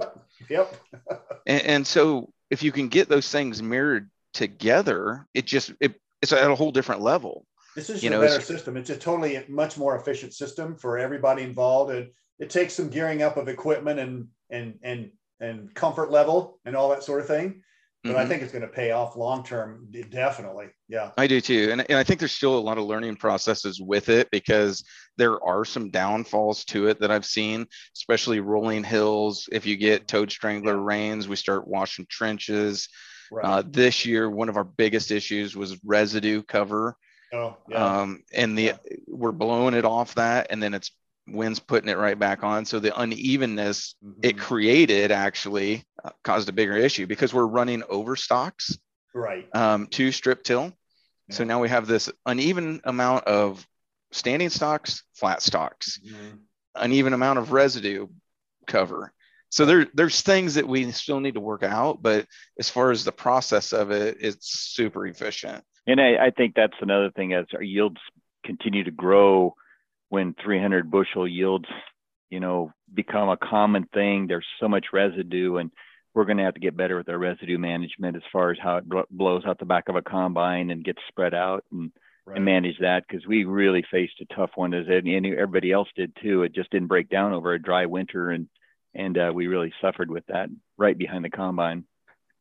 Yep, *laughs* and, and, so if you can get those things mirrored together it just it, it's at a whole different level. This is you know, a better system. It's a totally much more efficient system for everybody involved. And it takes some gearing up of equipment and and and and comfort level and all that sort of thing. But mm-hmm. I think it's going to pay off long term, definitely. Yeah, I do too, and, and I think there's still a lot of learning processes with it because there are some downfalls to it that I've seen, especially rolling hills. If you get toad strangler yeah. rains, we start washing trenches. Right. Uh, this year, one of our biggest issues was residue cover. Oh, yeah. Um, and the yeah. we're blowing it off that, and then it's winds putting it right back on. So the unevenness mm-hmm. it created actually uh, caused a bigger issue because we're running overstocks right um, to strip till. Yeah. So now we have this uneven amount of standing stalks, flat stalks, mm-hmm. uneven amount of residue cover. So there, there's things that we still need to work out, but as far as the process of it, it's super efficient. And I, I think that's another thing as our yields continue to grow when 300 bushel yields, you know, become a common thing. There's so much residue, and we're going to have to get better with our residue management as far as how it blows out the back of a combine and gets spread out and, right. and manage that because we really faced a tough one as everybody else did too. It just didn't break down over a dry winter, and and uh, we really suffered with that right behind the combine.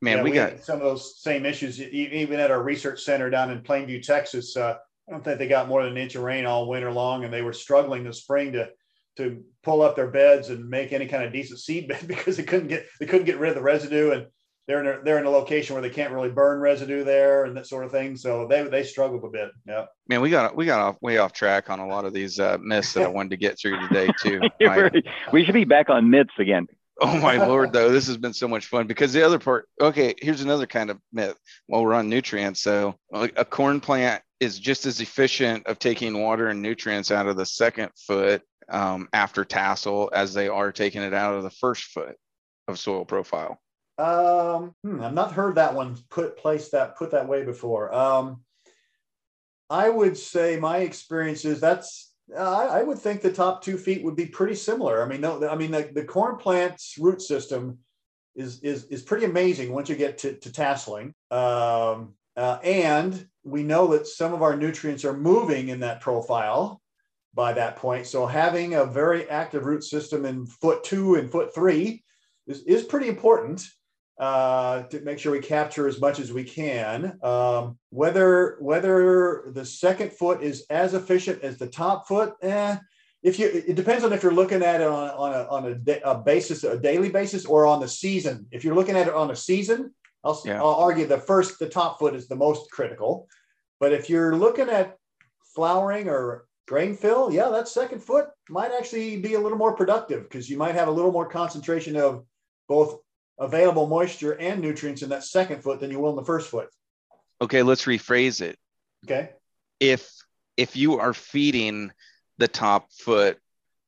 Man, yeah, we, we, got some of those same issues even at our research center down in Plainview, Texas. Uh, I don't think they got more than an inch of rain all winter long, and they were struggling this spring to to pull up their beds and make any kind of decent seed bed *laughs* because they couldn't get they couldn't get rid of the residue, and they're in a, they're in a location where they can't really burn residue there and that sort of thing. So they they struggled a bit. Yeah. Man, we got we got off way off track on a lot of these uh, myths that I wanted to get through today *laughs* too. we should be back on myths again. *laughs* Oh my lord, though, this has been so much fun because the other part. Okay, here's another kind of myth. While we're on nutrients, so a corn plant is just as efficient of taking water and nutrients out of the second foot um, after tassel as they are taking it out of the first foot of soil profile. Um, hmm, I've not heard that one put place that put that way before. Um, I would say my experience is that's uh, I would think the top two feet would be pretty similar. I mean, no, I mean the, the corn plant's root system is is is pretty amazing once you get to, to tasseling. Um, uh, and we know that some of our nutrients are moving in that profile by that point. So having a very active root system in foot two and foot three is, is pretty important uh, to make sure we capture as much as we can. Um, whether whether the second foot is as efficient as the top foot, eh, if you it depends on if you're looking at it on, on a on a, a basis a daily basis or on the season. If you're looking at it on a season, I'll, yeah. I'll argue the first the top foot is the most critical. But if you're looking at flowering or grain fill, yeah, that second foot might actually be a little more productive because you might have a little more concentration of both available moisture and nutrients in that second foot than you will in the first foot. Okay, let's rephrase it. Okay. If if you are feeding the top foot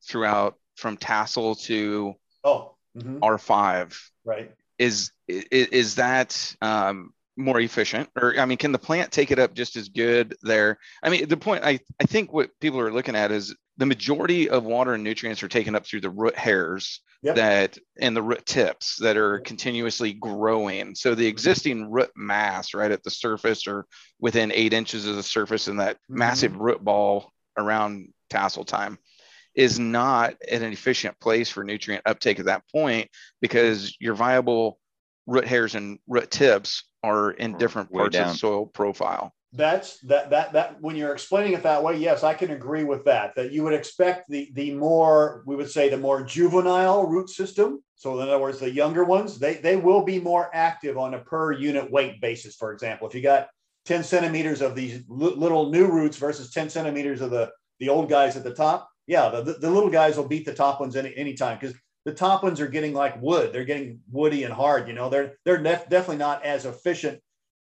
throughout from tassel to oh mm-hmm. R5, right? Is is, is that um, more efficient or i mean can the plant take it up just as good there i mean the point i, I think what people are looking at is the majority of water and nutrients are taken up through the root hairs yep. that and the root tips that are continuously growing so the existing root mass right at the surface or within eight inches of the surface and that mm-hmm. massive root ball around tassel time is not an efficient place for nutrient uptake at that point because your viable root hairs and root tips are in different parts of soil profile. That's that that that when you're explaining it that way, yes, I can agree with that. That you would expect the the more we would say the more juvenile root system. So in other words, the younger ones, they they will be more active on a per unit weight basis. For example, if you got 10 centimeters of these little new roots versus 10 centimeters of the the old guys at the top, yeah, the, the little guys will beat the top ones any anytime because the top ones are getting like wood. They're getting woody and hard. You know, they're they're def- definitely not as efficient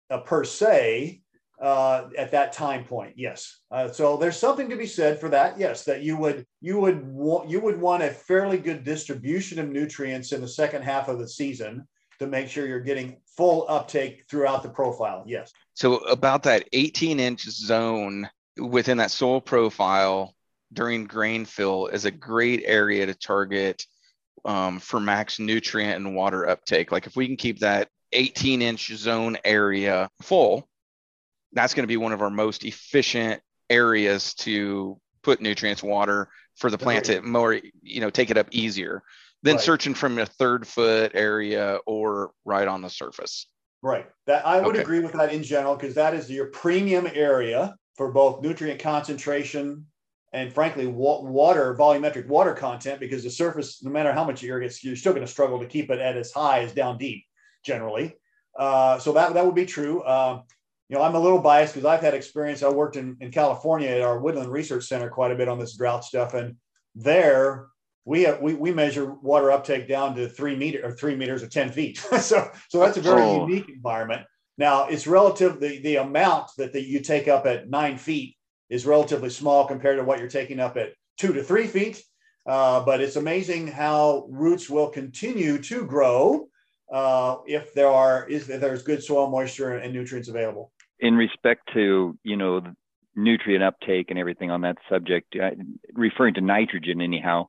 uh, per se uh, at that time point. Yes. Uh, so there's something to be said for that. Yes, that you would you would you would want a fairly good distribution of nutrients in the second half of the season to make sure you're getting full uptake throughout the profile. Yes. So about that 18 inch zone within that soil profile during grain fill is a great area to target um, for max nutrient and water uptake. Like if we can keep that 18 inch zone area full, that's going to be one of our most efficient areas to put nutrients, water for the plant to more, you know, take it up easier than right. searching from a third foot area or right on the surface. Right. That I would okay. agree with that in general because that is your premium area for both nutrient concentration and frankly water volumetric water content because the surface no matter how much you irrigate you're still going to struggle to keep it at as high as down deep generally. Uh, so that, that would be true. Um, you know i'm a little biased because i've had experience i worked in, in california at our woodland research center quite a bit on this drought stuff and there we have, we, we measure water uptake down to three meter or three meters or 10 feet. *laughs* So so that's a very oh. unique environment. Now it's relative the, the amount that the, you take up at nine feet is relatively small compared to what you're taking up at two to three feet. Uh, but it's amazing how roots will continue to grow uh, if there are if there's good soil moisture and nutrients available. In respect to you know nutrient uptake and everything on that subject, uh, referring to nitrogen anyhow,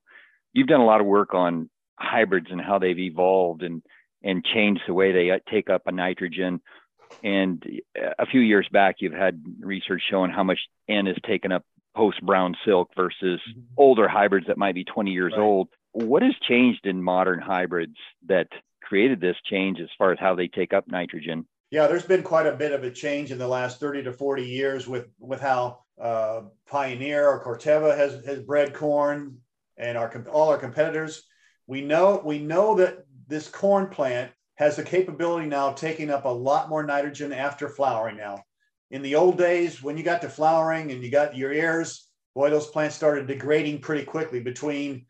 you've done a lot of work on hybrids and how they've evolved and and changed the way they uh, take up a nitrogen and a few years back, you've had research showing how much N is taken up post brown silk versus mm-hmm. older hybrids that might be 20 years right. old. What has changed in modern hybrids that created this change as far as how they take up nitrogen? Yeah, there's been quite a bit of a change in the last 30 to 40 years with with how uh, Pioneer or Corteva has has bred corn, and our all our competitors. We know we know that this corn plant has the capability now of taking up a lot more nitrogen after flowering now. In the old days, when you got to flowering and you got your ears, boy, those plants started degrading pretty quickly between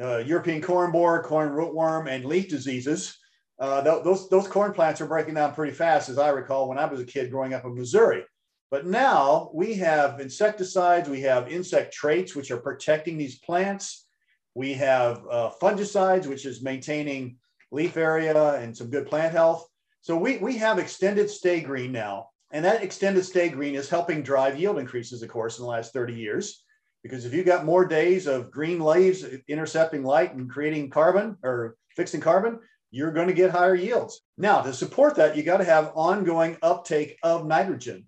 uh, European corn borer, corn rootworm, and leaf diseases, uh, th- those, those corn plants are breaking down pretty fast, as I recall when I was a kid growing up in Missouri. But now we have insecticides, we have insect traits, which are protecting these plants. We have uh, fungicides, which is maintaining leaf area and some good plant health. So we, we have extended stay green now. And that extended stay green is helping drive yield increases, of course, in the last 30 years. Because if you've got more days of green leaves intercepting light and creating carbon or fixing carbon, you're going to get higher yields. Now, to support that, you got to have ongoing uptake of nitrogen.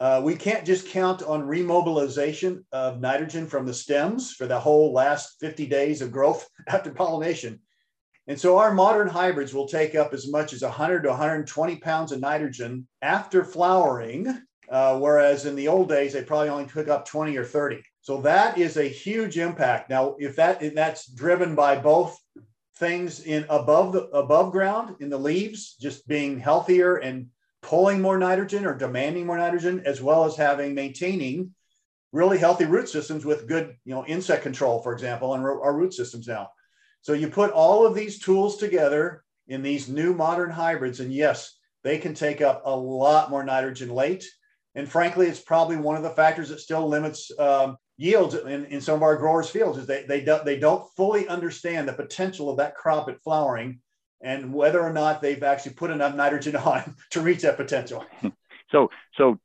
Uh, we can't just count on remobilization of nitrogen from the stems for the whole last 50 days of growth *laughs* after pollination. And so our modern hybrids will take up as much as 100 to 120 pounds of nitrogen after flowering, uh, whereas in the old days, they probably only took up 20 or 30. So that is a huge impact. Now, if that if that's driven by both things in above the above ground in the leaves, just being healthier and pulling more nitrogen or demanding more nitrogen, as well as having maintaining really healthy root systems with good, you know, insect control, for example, and our root systems now. So you put all of these tools together in these new modern hybrids, and yes, they can take up a lot more nitrogen late. And frankly, it's probably one of the factors that still limits um, yields in, in some of our growers' fields is they, they, do, they don't fully understand the potential of that crop at flowering and whether or not they've actually put enough nitrogen *laughs* on to reach that potential. So, so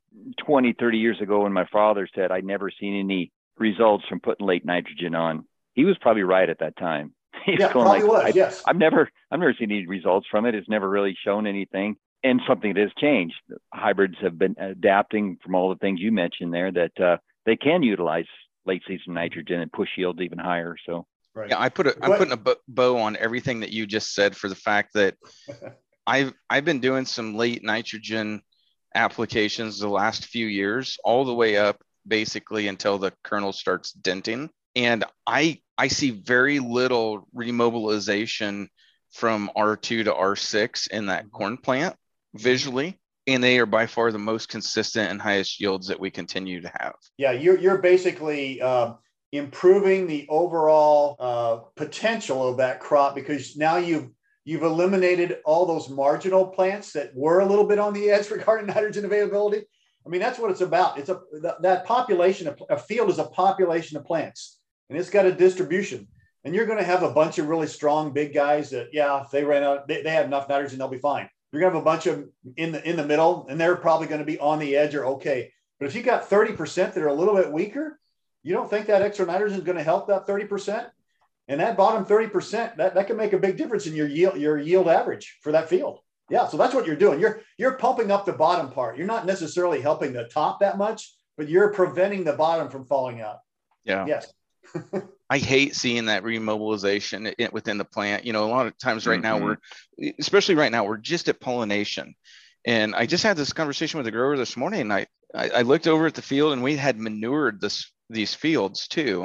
20, 30 years ago, when my father said I'd never seen any results from putting late nitrogen on, he was probably right at that time. He's yeah, probably like, was. Yes, I've never, I've never seen any results from it. It's never really shown anything, and something that has changed. Hybrids have been adapting from all the things you mentioned there that uh, they can utilize late season nitrogen and push yields even higher. So Right. Yeah, I put a, I'm putting a bow on everything that you just said for the fact that *laughs* I've I've been doing some late nitrogen applications the last few years, all the way up basically until the kernel starts denting, and I I see very little remobilization from R2 to R6 in that mm-hmm. corn plant visually and they are by far the most consistent and highest yields that we continue to have. Yeah, you're you're basically uh, improving the overall uh, potential of that crop because now you've you've eliminated all those marginal plants that were a little bit on the edge *laughs* regarding nitrogen availability. I mean, that's what it's about. It's a that population of a field is a population of plants, and it's got a distribution. And you're going to have a bunch of really strong big guys that, yeah, if they ran out, they, they have enough nitrogen, they'll be fine. You're going to have a bunch of in the in the middle, and they're probably going to be on the edge or okay. But if you got 30% that are a little bit weaker, you don't think that extra nitrogen is going to help that 30%? And that bottom 30%, that, that can make a big difference in your yield, your yield average for that field. Yeah. So that's what you're doing. You're you're pumping up the bottom part. You're not necessarily helping the top that much, but you're preventing the bottom from falling out. Yeah. Yes. *laughs* I hate seeing that remobilization within the plant. You know, a lot of times right mm-hmm. now we're, especially right now, we're just at pollination. And I just had this conversation with a grower this morning, and I, I, I looked over at the field, and we had manured this these fields too.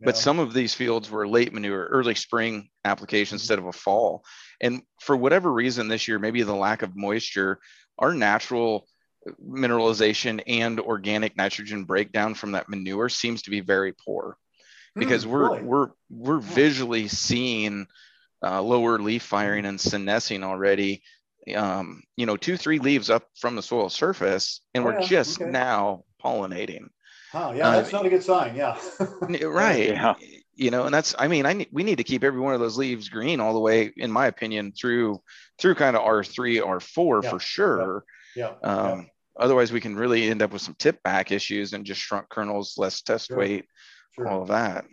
Yeah. But some of these fields were late manure, early spring application mm-hmm. instead of a fall. And for whatever reason this year, maybe the lack of moisture, our natural mineralization and organic nitrogen breakdown from that manure seems to be very poor because mm, we're really? we're we're visually seeing uh, lower leaf firing and senescing already um, you know two three leaves up from the soil surface and oh, we're yeah. just okay. now pollinating Oh, yeah, that's uh, not a good sign. Yeah. *laughs* right. Yeah. You know, and that's, I mean, I need, we need to keep every one of those leaves green all the way, in my opinion, through, through kind of R3, R4 yeah. for sure. Yeah. yeah. Um, yeah. Otherwise, we can really end up with some tip back issues and just shrunk kernels, less test sure. weight, sure. all of that.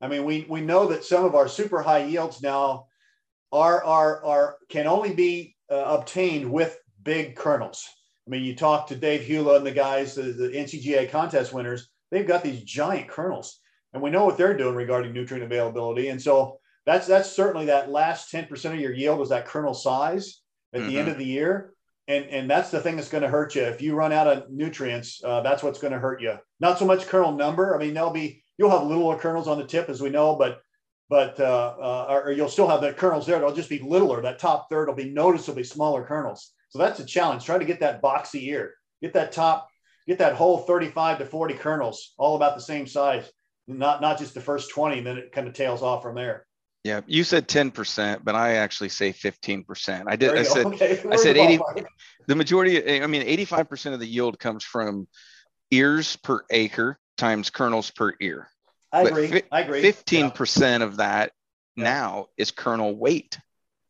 I mean, we, we know that some of our super high yields now are, are, are can only be uh, obtained with big kernels. I mean, you talk to Dave Hula and the guys, the, the NCGA contest winners, they've got these giant kernels, and we know what they're doing regarding nutrient availability. And so that's that's certainly that last 10% of your yield is that kernel size at mm-hmm. the end mm-hmm. of the year. And, and that's the thing that's going to hurt you. If you run out of nutrients, uh, that's what's going to hurt you. Not so much kernel number. I mean, there'll be you'll have littler kernels on the tip, as we know, but but uh, uh, or you'll still have the kernels there. They'll just be littler. That top third will be noticeably smaller kernels. So that's a challenge. Try to get that boxy ear, get that top, get that whole 35 to 40 kernels, all about the same size, not not just the first 20, and then it kind of tails off from there. Yeah, you said 10%, but I actually say 15%. I did I said Okay, I said in the 80 ballpark. the majority I mean 85% of the yield comes from ears per acre times kernels per ear. I but agree. fi- I agree. 15% of that Yeah. now is kernel weight.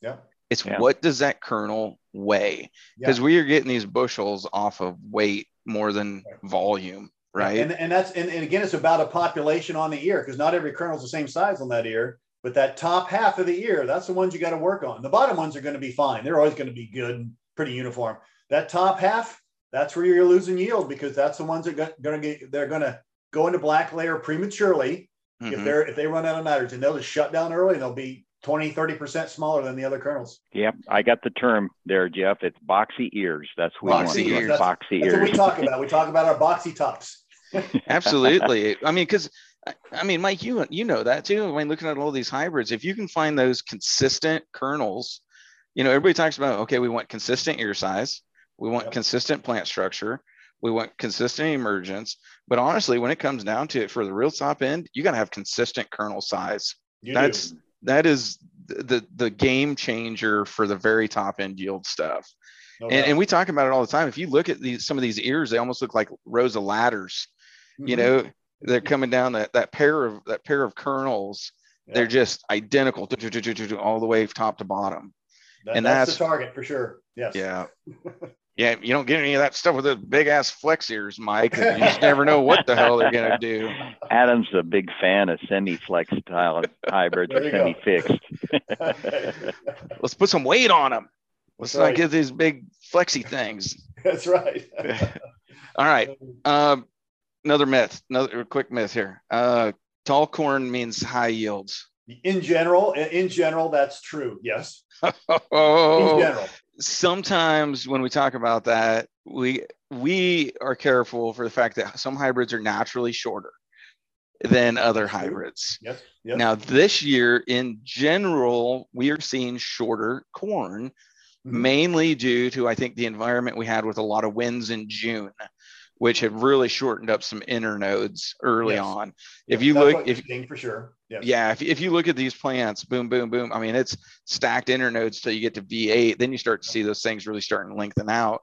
Yeah. It's Yeah. what does that kernel weigh? Yeah. Because we are getting these bushels off of weight more than Right. volume, right? And, and that's and, and again, it's about a population on the ear because not every kernel is the same size on that ear. But that top half of the ear, that's the ones you got to work on. The bottom ones are going to be fine. They're always going to be good and pretty uniform. That top half, that's where you're losing yield because that's the ones that are going to get they're going to go into black layer prematurely. If Mhm. they're if they run out of nitrogen, they'll just shut down early and they'll be 20, 30 percent smaller than the other kernels. Yep, I got the term there, Jeff. It's boxy ears. That's what Boxy you want. ears. That's, boxy That's what we ears. talk about. We talk about our boxy tops. *laughs* Absolutely. I mean, because I mean, Mike, you you know that too. I mean, looking at all these hybrids, if you can find those consistent kernels, you know, everybody talks about okay, we want consistent ear size, we want Yep. consistent plant structure, we want consistent emergence. But honestly, when it comes down to it, for the real top end, you got to have consistent kernel size. You That's do. that is the the game changer for the very top end yield stuff. No And, and we talk about it all the time. If you look at these some of these ears, they almost look like rows of ladders you Mhm. know they're coming down that that pair of that pair of kernels Yeah. they're just identical all the way top to bottom That- and that's, that's- the target for sure. Yes. yeah *laughs* yeah you don't get any of that stuff with the big ass flex ears mike you just never know what the hell they're gonna *laughs* do Adam's a big fan of semi-flex style hybrids, There you go. semi-fixed. *laughs* let's put some weight on them let's That's not right. get these big flexy things *laughs* That's right. all right um another myth another quick myth here uh tall corn means high yields In general, in general, that's true. Yes. In oh *laughs* general. sometimes when we talk about that, we we are careful for the fact that some hybrids are naturally shorter than other hybrids. Yes. Yes. Now, this year in general, we are seeing shorter corn, Mhm. mainly due to I think the environment we had with a lot of winds in June, which had really shortened up some internodes early Yes. on. If you that's look, if for sure. Yes. yeah, if, if you look at these plants, boom, boom, boom. I mean, it's stacked internodes till you get to V8. Then you start to see those things really starting to lengthen out.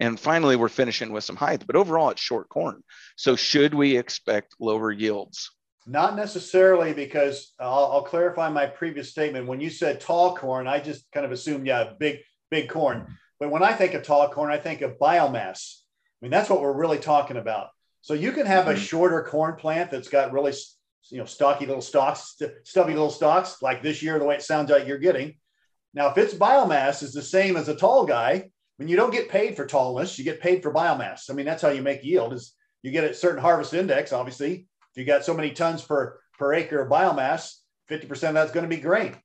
And finally, we're finishing with some height. But overall, it's short corn. So should we expect lower yields? Not necessarily because I'll, I'll clarify my previous statement. When you said tall corn, I just kind of assumed, yeah, big, big corn. But when I think of tall corn, I think of biomass. I mean, that's what we're really talking about. So you can have a Mhm. shorter corn plant that's got really, you know, stocky little stalks, st- stubby little stalks, like this year, the way it sounds like you're getting. Now, if its biomass is the same as a tall guy, when you don't get paid for tallness, you get paid for biomass. I mean, that's how you make yield is you get a certain harvest index, obviously. If you got so many tons per, per acre of biomass, 50% of that's going to be grain.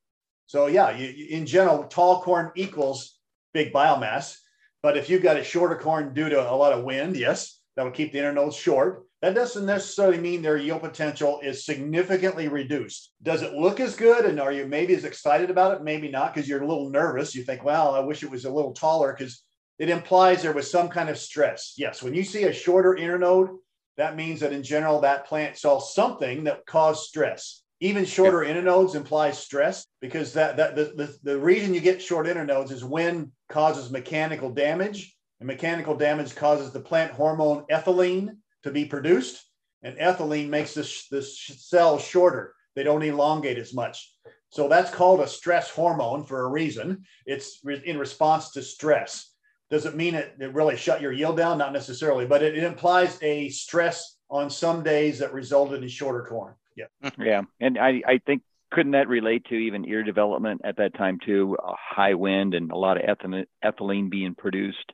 So yeah, you, you- in general, tall corn equals big biomass. But if you've got a shorter corn due to a lot of wind, yes, that'll keep the internodes short. That doesn't necessarily mean their yield potential is significantly reduced. Does it look as good? And are you maybe as excited about it? Maybe not, because you're a little nervous. You think, well, I wish it was a little taller because it implies there was some kind of stress. Yes, when you see a shorter internode, that means that in general, that plant saw something that caused stress. Even shorter internodes implies stress because that, that the, the, the reason you get short internodes is wind causes mechanical damage, and mechanical damage causes the plant hormone ethylene to be produced, and ethylene makes this, this cell shorter. They don't elongate as much. So that's called a stress hormone for a reason. It's re- in response to stress. Does it mean it, it really shut your yield down? Not necessarily, but it, it implies a stress on some days that resulted in shorter corn. Yeah. *laughs* Yeah, and I, I think couldn't that relate to even ear development at that time too? A high wind and a lot of ethylene, ethylene being produced.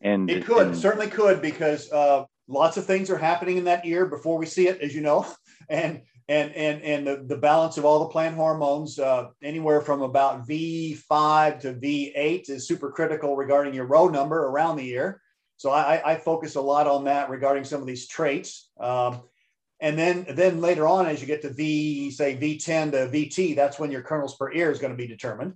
And It could, and- certainly could, because uh, lots of things are happening in that ear before we see it, as you know, *laughs* and and and and the, the balance of all the plant hormones, uh, anywhere from about V5 to V8 is super critical regarding your row number around the ear. So I, I focus a lot on that regarding some of these traits. Um, and then then later on, as you get to V, say V10 to VT, that's when your kernels per ear is going to be determined.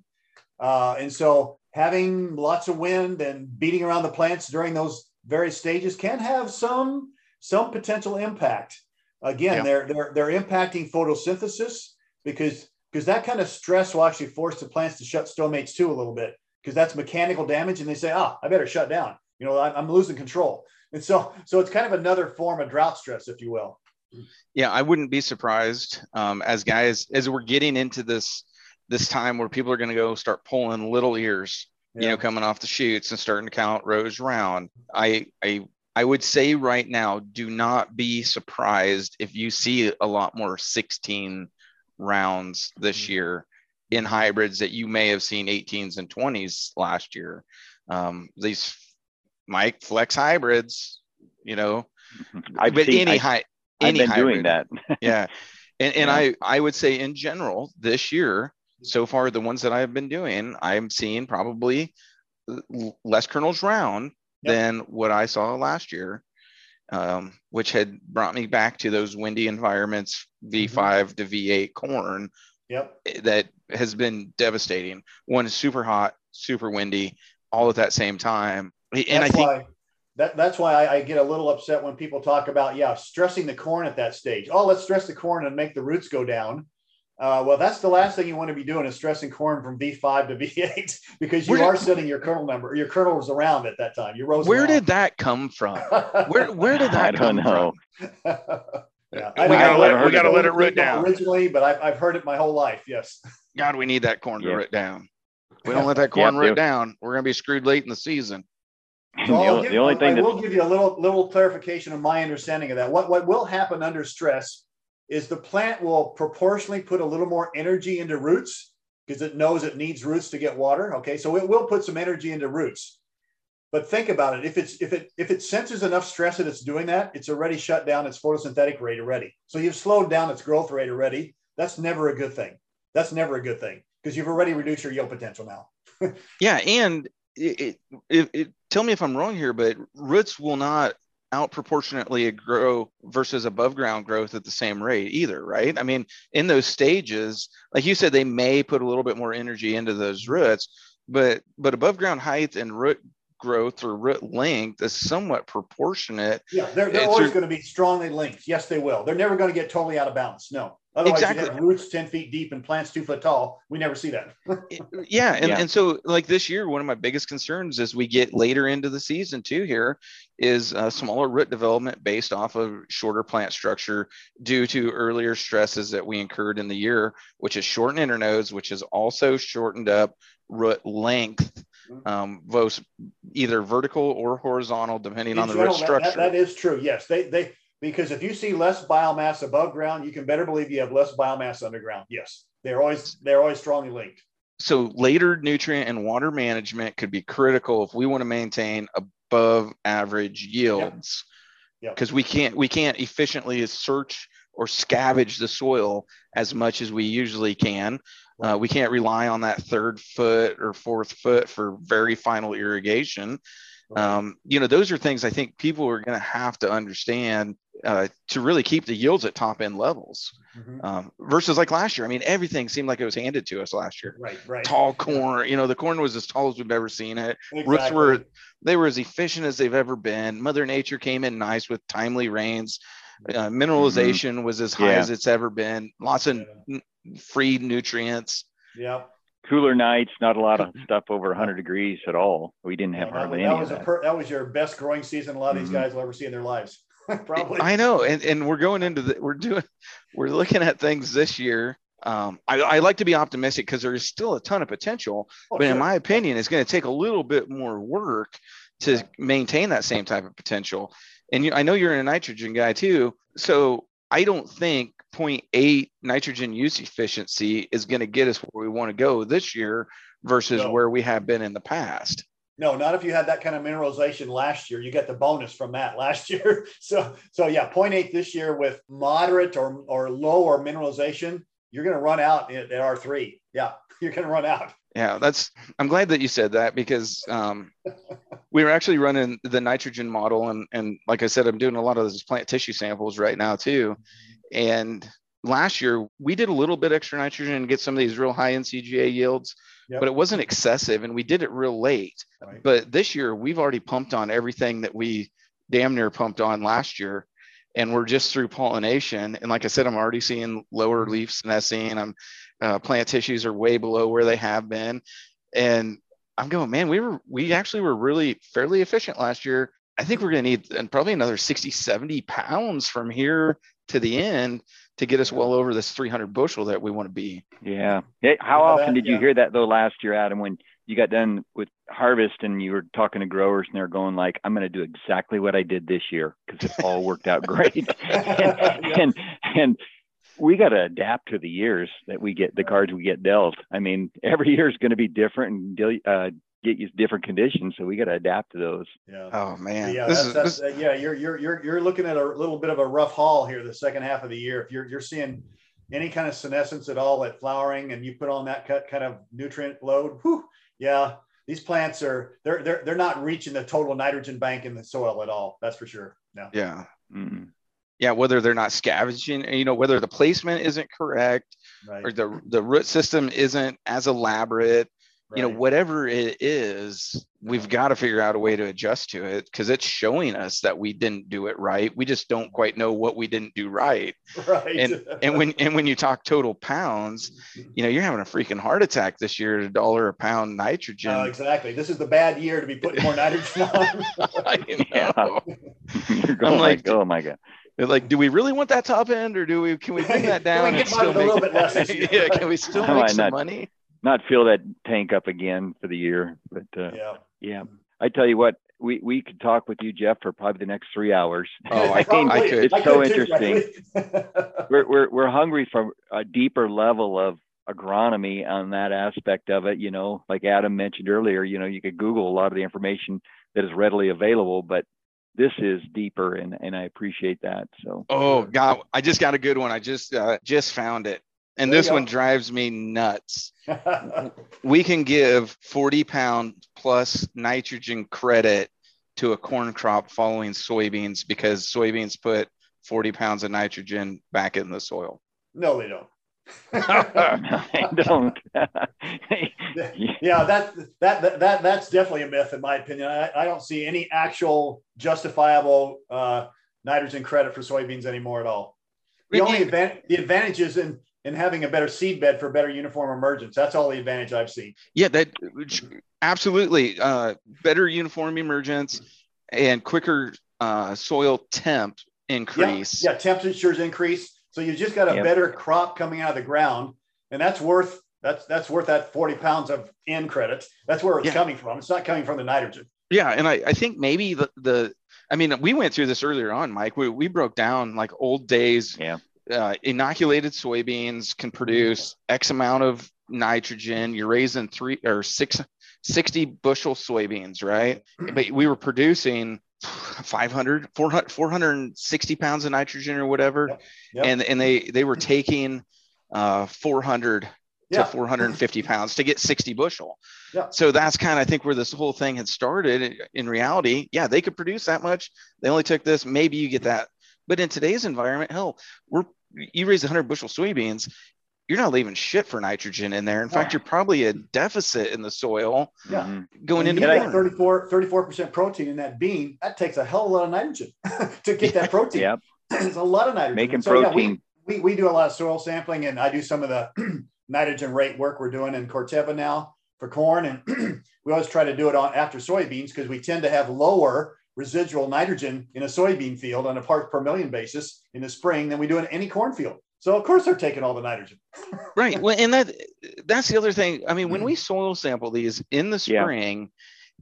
Uh, and so having lots of wind and beating around the plants during those various stages can have some some potential impact. Again, Yeah. they're they're they're impacting photosynthesis because because that kind of stress will actually force the plants to shut stomates too a little bit because that's mechanical damage, and they say, "Ah, I better shut down." You know, I'm losing control, and so so it's kind of another form of drought stress, if you will. Yeah, I wouldn't be surprised um, as guys as we're getting into this this time where people are going to go start pulling little ears, yeah. you know, coming off the shoots and starting to count rows round. I I I would say right now, do not be surprised if you see a lot more 16 rounds this mm-hmm. year in hybrids that you may have seen 18s and 20s last year. Um, these Mike flex hybrids, you know, *laughs* I've but seen, any high, any I've been hybrid, doing that. *laughs* yeah. And, and yeah. I, I would say in general this year, so far, the ones that I've been doing, I'm seeing probably less kernels round yep. than what I saw last year, um, which had brought me back to those windy environments, V5 mm-hmm. to V8 corn. Yep. Eh, that has been devastating. One is super hot, super windy, all at that same time. And that's I think why, that, that's why I, I, get a little upset when people talk about, yeah, stressing the corn at that stage. Oh, let's stress the corn and make the roots go down. Uh, well, that's the last thing you want to be doing is stressing corn from V5 to *laughs* V8 because you where are did, setting your kernel number, your kernel kernels around at that time. Your rows. Where did that come from? *laughs* Where where did that come know. from? *laughs* yeah, we gotta let, we gotta let it root down originally, but I've, I've heard it my whole life. Yes. God, we need that corn to root down. If we don't let that corn root down, we're gonna be screwed late in the season. So the, give, the, only thing I will give you a little little clarification of my understanding of that. What what will happen under stress is the plant will proportionally put a little more energy into roots because it knows it needs roots to get water. Okay, so it will put some energy into roots. But think about it. If it's if it if it senses enough stress that it's doing that, it's already shut down its photosynthetic rate already. So you've slowed down its growth rate already. That's never a good thing. That's never a good thing because you've already reduced your yield potential now. *laughs* yeah, and it, it, it, tell me if I'm wrong here, but roots will not outproportionately grow versus above ground growth at the same rate either, right? I mean, in those stages, like you said, they may put a little bit more energy into those roots, but but above ground height and root growth or root length is somewhat proportionate. Yeah, they're, they're always going to be strongly linked. Yes, they will. They're never going to get totally out of balance. No. Otherwise, exactly. you have roots 10 feet deep and plants two foot tall. We never see that. *laughs* yeah. And, yeah. and so, like this year, one of my biggest concerns as we get later into the season, too, here is a smaller root development based off of shorter plant structure due to earlier stresses that we incurred in the year, which is shortened internodes, which has also shortened up root length, mm-hmm. um, both either vertical or horizontal, depending in on the general, root structure. That, that is true. Yes. They, they, because if you see less biomass above ground, you can better believe you have less biomass underground. Yes, they're always they're always strongly linked. So later nutrient and water management could be critical if we want to maintain above average yields. Because yep. we can't we can't efficiently search or scavenge the soil as much as we usually can. Uh, we can't rely on that third foot or fourth foot for very final irrigation. Um, you know, those are things I think people are going to have to understand uh, to really keep the yields at top end levels. Mm-hmm. Um, versus like last year, I mean, everything seemed like it was handed to us last year. Right, right. Tall corn, you know, the corn was as tall as we've ever seen it. Exactly. Roots were they were as efficient as they've ever been. Mother Nature came in nice with timely rains. Uh, mineralization mm-hmm. was as high yeah. as it's ever been. Lots of yeah. n- free nutrients. Yeah cooler nights, not a lot of stuff over 100 degrees at all. We didn't have yeah, hardly that, any. That was, that. Per, that was your best growing season. A lot of mm-hmm. these guys will ever see in their lives. *laughs* Probably. I know, and and we're going into the we're doing we're looking at things this year. Um, I, I like to be optimistic because there's still a ton of potential, oh, but sure. in my opinion, it's going to take a little bit more work to yeah. maintain that same type of potential. And you, I know you're a nitrogen guy too, so I don't think 0.8 nitrogen use efficiency is going to get us where we want to go this year versus no. where we have been in the past. No, not if you had that kind of mineralization last year. You get the bonus from that last *laughs* year. So, so yeah, 0.8 this year with moderate or, or low or mineralization, you're going to run out at, at R3. Yeah, *laughs* you're going to run out. Yeah, that's. I'm glad that you said that because um, we were actually running the nitrogen model, and and like I said, I'm doing a lot of those plant tissue samples right now too. And last year we did a little bit extra nitrogen and get some of these real high NCGA yields, yep. but it wasn't excessive, and we did it real late. Right. But this year we've already pumped on everything that we damn near pumped on last year, and we're just through pollination. And like I said, I'm already seeing lower leaf senescing. I'm uh, plant tissues are way below where they have been, and I'm going, man, we were we actually were really fairly efficient last year. I think we're going to need and probably another 60, 70 pounds from here to the end to get us well over this 300 bushel that we want to be. Yeah. Hey, how Yeah, often that- did you yeah. hear that though last year, Adam, when you got done with harvest and you were talking to growers and they're going like, I'm going to do exactly what I did this year because it all worked out great. *laughs* and, *laughs* and, and we got to adapt to the years that we get, the cards we get dealt. I mean, every year is going to be different and uh, get you different conditions. So we got to adapt to those. Yeah. Oh man, Yeah, this that's, is that's, this, uh, yeah. You're you're you're you're looking at a little bit of a rough haul here the second half of the year. If you're you're seeing any kind of senescence at all at flowering, and you put on that cut kind of nutrient load, whew, yeah, these plants are they're they're they're not reaching the total nitrogen bank in the soil at all. That's for sure. No. yeah. Mm. Yeah, whether they're not scavenging, you know, whether the placement isn't correct Right. or the the root system isn't as elaborate, you know, whatever it is, we've got to figure out a way to adjust to it because it's showing us that we didn't do it right. We just don't quite know what we didn't do right. *laughs* right. And and when and when you talk total pounds, *laughs* you know, you're having a freaking heart attack this year at a dollar a pound nitrogen. Uh, exactly. This is the bad year to be putting more nitrogen on. *laughs* You Yeah. know? You're going like- like, oh my God. Like, do we really want that top end, or do we? Can we bring that Can we down get and still with a little bit less yeah? Can we still make some not? money? Not fill that tank up again for the year, but uh, yeah. Yeah. I tell you what, we, we could talk with you, Jeff, for probably the next three hours. *laughs* Oh, I *laughs* I mean, I could. it's so could interesting. *laughs* We're, we're, we're hungry for a deeper level of agronomy on that aspect of it. You know, like Adam mentioned earlier, you know, you could Google a lot of the information that is readily available, but this is deeper and, and I appreciate that. So Oh God, I just got a good one. I just uh, just found it, and There this one drives me nuts. *laughs* We can give 40 pound plus nitrogen credit to a corn crop following soybeans because soybeans put 40 pounds of nitrogen back in the soil. no, they don't. *laughs* I don't. *laughs* yeah, that, that that that that's definitely a myth in my opinion. I, I don't see any actual justifiable uh, nitrogen credit for soybeans anymore at all. The only you- advantage the advantage is in in having a better seed bed for better uniform emergence. That's all the advantage I've seen. Yeah, that absolutely uh, better uniform emergence and quicker uh, soil temp increase. Yeah, yeah, temperatures increase, so you just got a Yep. better crop coming out of the ground, and that's worth that's that's worth that forty pounds of N credits. That's where it's Yeah. coming from. It's not coming from the nitrogen. Yeah, and I, I think maybe the, the I mean we went through this earlier on, Mike. We, we broke down like old days. Yeah. Uh, inoculated soybeans can produce X amount of nitrogen. You're raising three or six, 60 bushel soybeans, right? But we were producing 500, 400, 460 pounds of nitrogen or whatever. Yep. Yep. And, and they, they were taking uh, 400 Yeah. to 450 pounds to get 60 bushel. Yeah. So that's kind of I think where this whole thing had started. In reality, yeah, they could produce that much. They only took this. Maybe you get that. But in today's environment, hell, we're you raise 100 bushel soybeans, you're not leaving shit for nitrogen in there. In fact, you're probably a deficit in the soil Yeah. Going When into you And corn. 34 34 percent protein in that bean. That takes a hell of a lot of nitrogen *laughs* to get that protein. Yep. *clears throat* it's a lot of nitrogen. Making So, yeah, we- protein. we, we do a lot of soil sampling and I do some of the *clears throat* nitrogen rate work we're doing in Corteva now for corn. And *clears throat* we always try to do it on after soybeans because we tend to have lower residual nitrogen in a soybean field on a parts per million basis in the spring than we do in any cornfield. So of course they're taking all the nitrogen. *laughs* right well and that that's the other thing i mean when we soil sample these in the Yeah. spring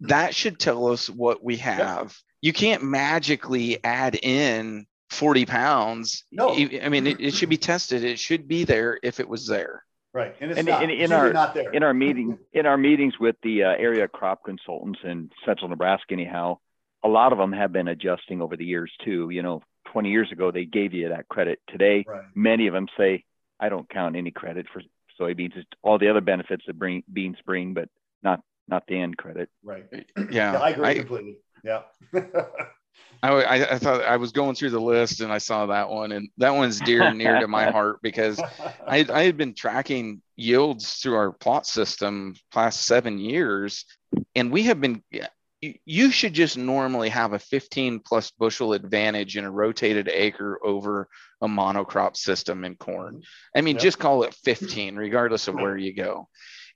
that should tell us what we have you can't magically add in 40 pounds No. i I mean it, it should be tested it should be there if it was there Right. And it's And not, in- it's in our- not there. in our *laughs* meeting in our meetings with the uh, area crop consultants in central nebraska anyhow a lot of them have been adjusting over the years too you know 20 years ago they gave you that credit today right. many of them say i don't count any credit for soybeans it's all the other benefits that bring beans bring but not not the N credit Right. yeah, Yeah, I agree I, completely. Yeah. *laughs* I, I, I thought i was going through the list and i saw that one and that one's dear and near to my *laughs* heart because I, I had been tracking yields through our plot system past seven years, and we have been you should just normally have a 15 plus bushel advantage in a rotated acre over a monocrop system in corn. I mean, yep. just call it 15, regardless of where you go.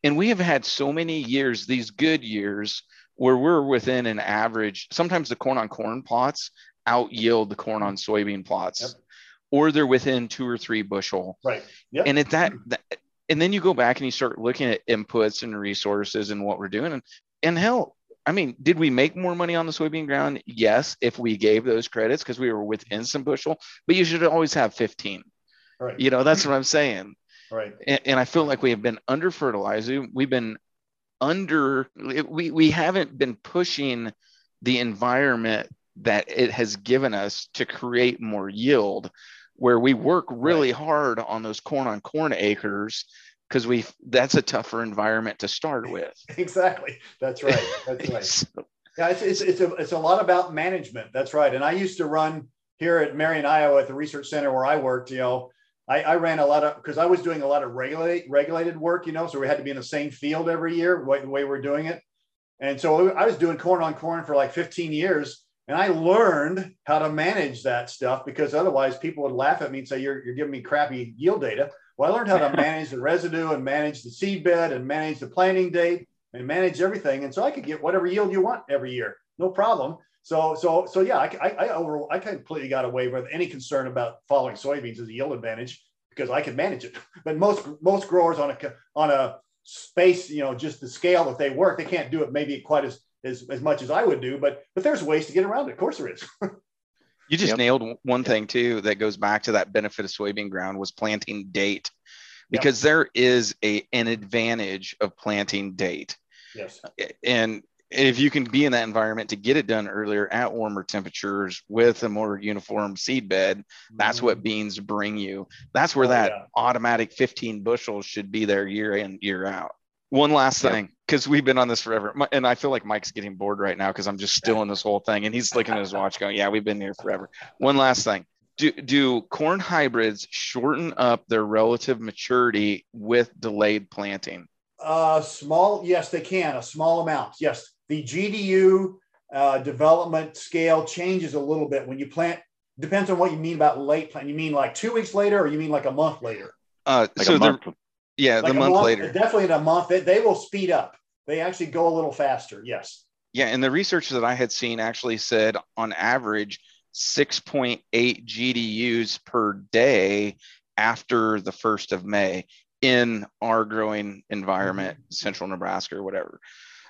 And we have had so many years, these good years, where we're within an average. Sometimes the corn on corn plots out yield the corn on soybean plots, yep. or they're within two or three bushel. Right. Yep. And at that, that, and then you go back and you start looking at inputs and resources and what we're doing. And, and hell, I mean, did we make more money on the soybean ground? Yes, if we gave those credits because we were within some bushel, but you should always have 15. Right. You know, that's what I'm saying. Right. And, and I feel like we have been under fertilized. We've been under, we, we haven't been pushing the environment that it has given us to create more yield where we work really right. hard on those corn on corn acres because we that's a tougher environment to start with. *laughs* exactly. That's right. That's right. *laughs* so, yeah, it's, it's, it's, a, it's a lot about management. That's right. And I used to run here at Marion, Iowa at the research center where I worked, you know, I, I ran a lot of, because I was doing a lot of regulate, regulated work, you know, so we had to be in the same field every year, way, the way we're doing it. And so I was doing corn on corn for like 15 years. And I learned how to manage that stuff because otherwise people would laugh at me and say, you're, you're giving me crappy yield data. Well, I learned how to *laughs* manage the residue and manage the seed bed and manage the planting date and manage everything. And so I could get whatever yield you want every year, no problem. So, so, so yeah, I, I, I over, I completely got away with any concern about following soybeans as a yield advantage because I could manage it. *laughs* But most, most growers on a, on a space, you know, just the scale that they work, they can't do it maybe quite as, as, as much as I would do, but, but there's ways to get around it. Of course there is. *laughs* You just yep. nailed one yep. thing too that goes back to that benefit of soybean ground was planting date, because yep. there is a an advantage of planting date. Yes. And if you can be in that environment to get it done earlier at warmer temperatures with a more uniform seed bed, mm-hmm. that's what mm-hmm. beans bring you. That's where oh, that yeah. automatic 15 bushels should be there year in, year out. One last thing, because we've been on this forever, and I feel like Mike's getting bored right now because I'm just still in this whole thing, and he's looking at his watch, going, "Yeah, we've been here forever." One last thing: do do corn hybrids shorten up their relative maturity with delayed planting? Uh, small, yes, they can. A small amount, yes. The GDU uh, development scale changes a little bit when you plant. Depends on what you mean about late plant. You mean like two weeks later, or you mean like a month later? Uh, like so the yeah, like the month, month, later. Definitely in a month. They, they will speed up. They actually go a little faster. Yes. Yeah. And the research that I had seen actually said on average 6.8 GDUs per day after the 1st of May in our growing environment, mm-hmm. central Nebraska or whatever.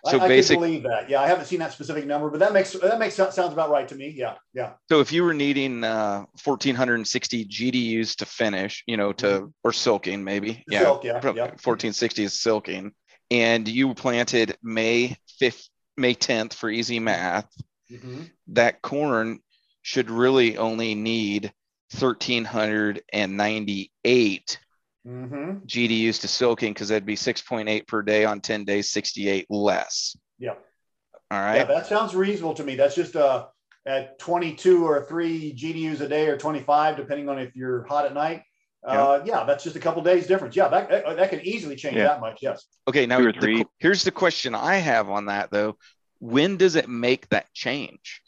So I, basically, believe that. Yeah, I haven't seen that specific number, but that makes that makes sounds about right to me. Yeah, yeah. So if you were needing uh, 1,460 GDUs to finish, you know, to mm-hmm. or silking maybe, yeah, Silk, yeah, yeah, 1460 is silking, and you planted May 5th, May 10th for easy math. Mm-hmm. That corn should really only need 1,398 mm-hmm. GDUs to silking because that'd be 6.8 per day on 10 days, 68 less. Yeah. All right. Yeah, that sounds reasonable to me. That's just uh, at 22 or three GDUs a day or 25, depending on if you're hot at night. Uh, yeah. yeah, that's just a couple days difference. Yeah, that, that, that can easily change yeah. that much. Yes. Okay. Now, the, here's the question I have on that though. When does it make that change?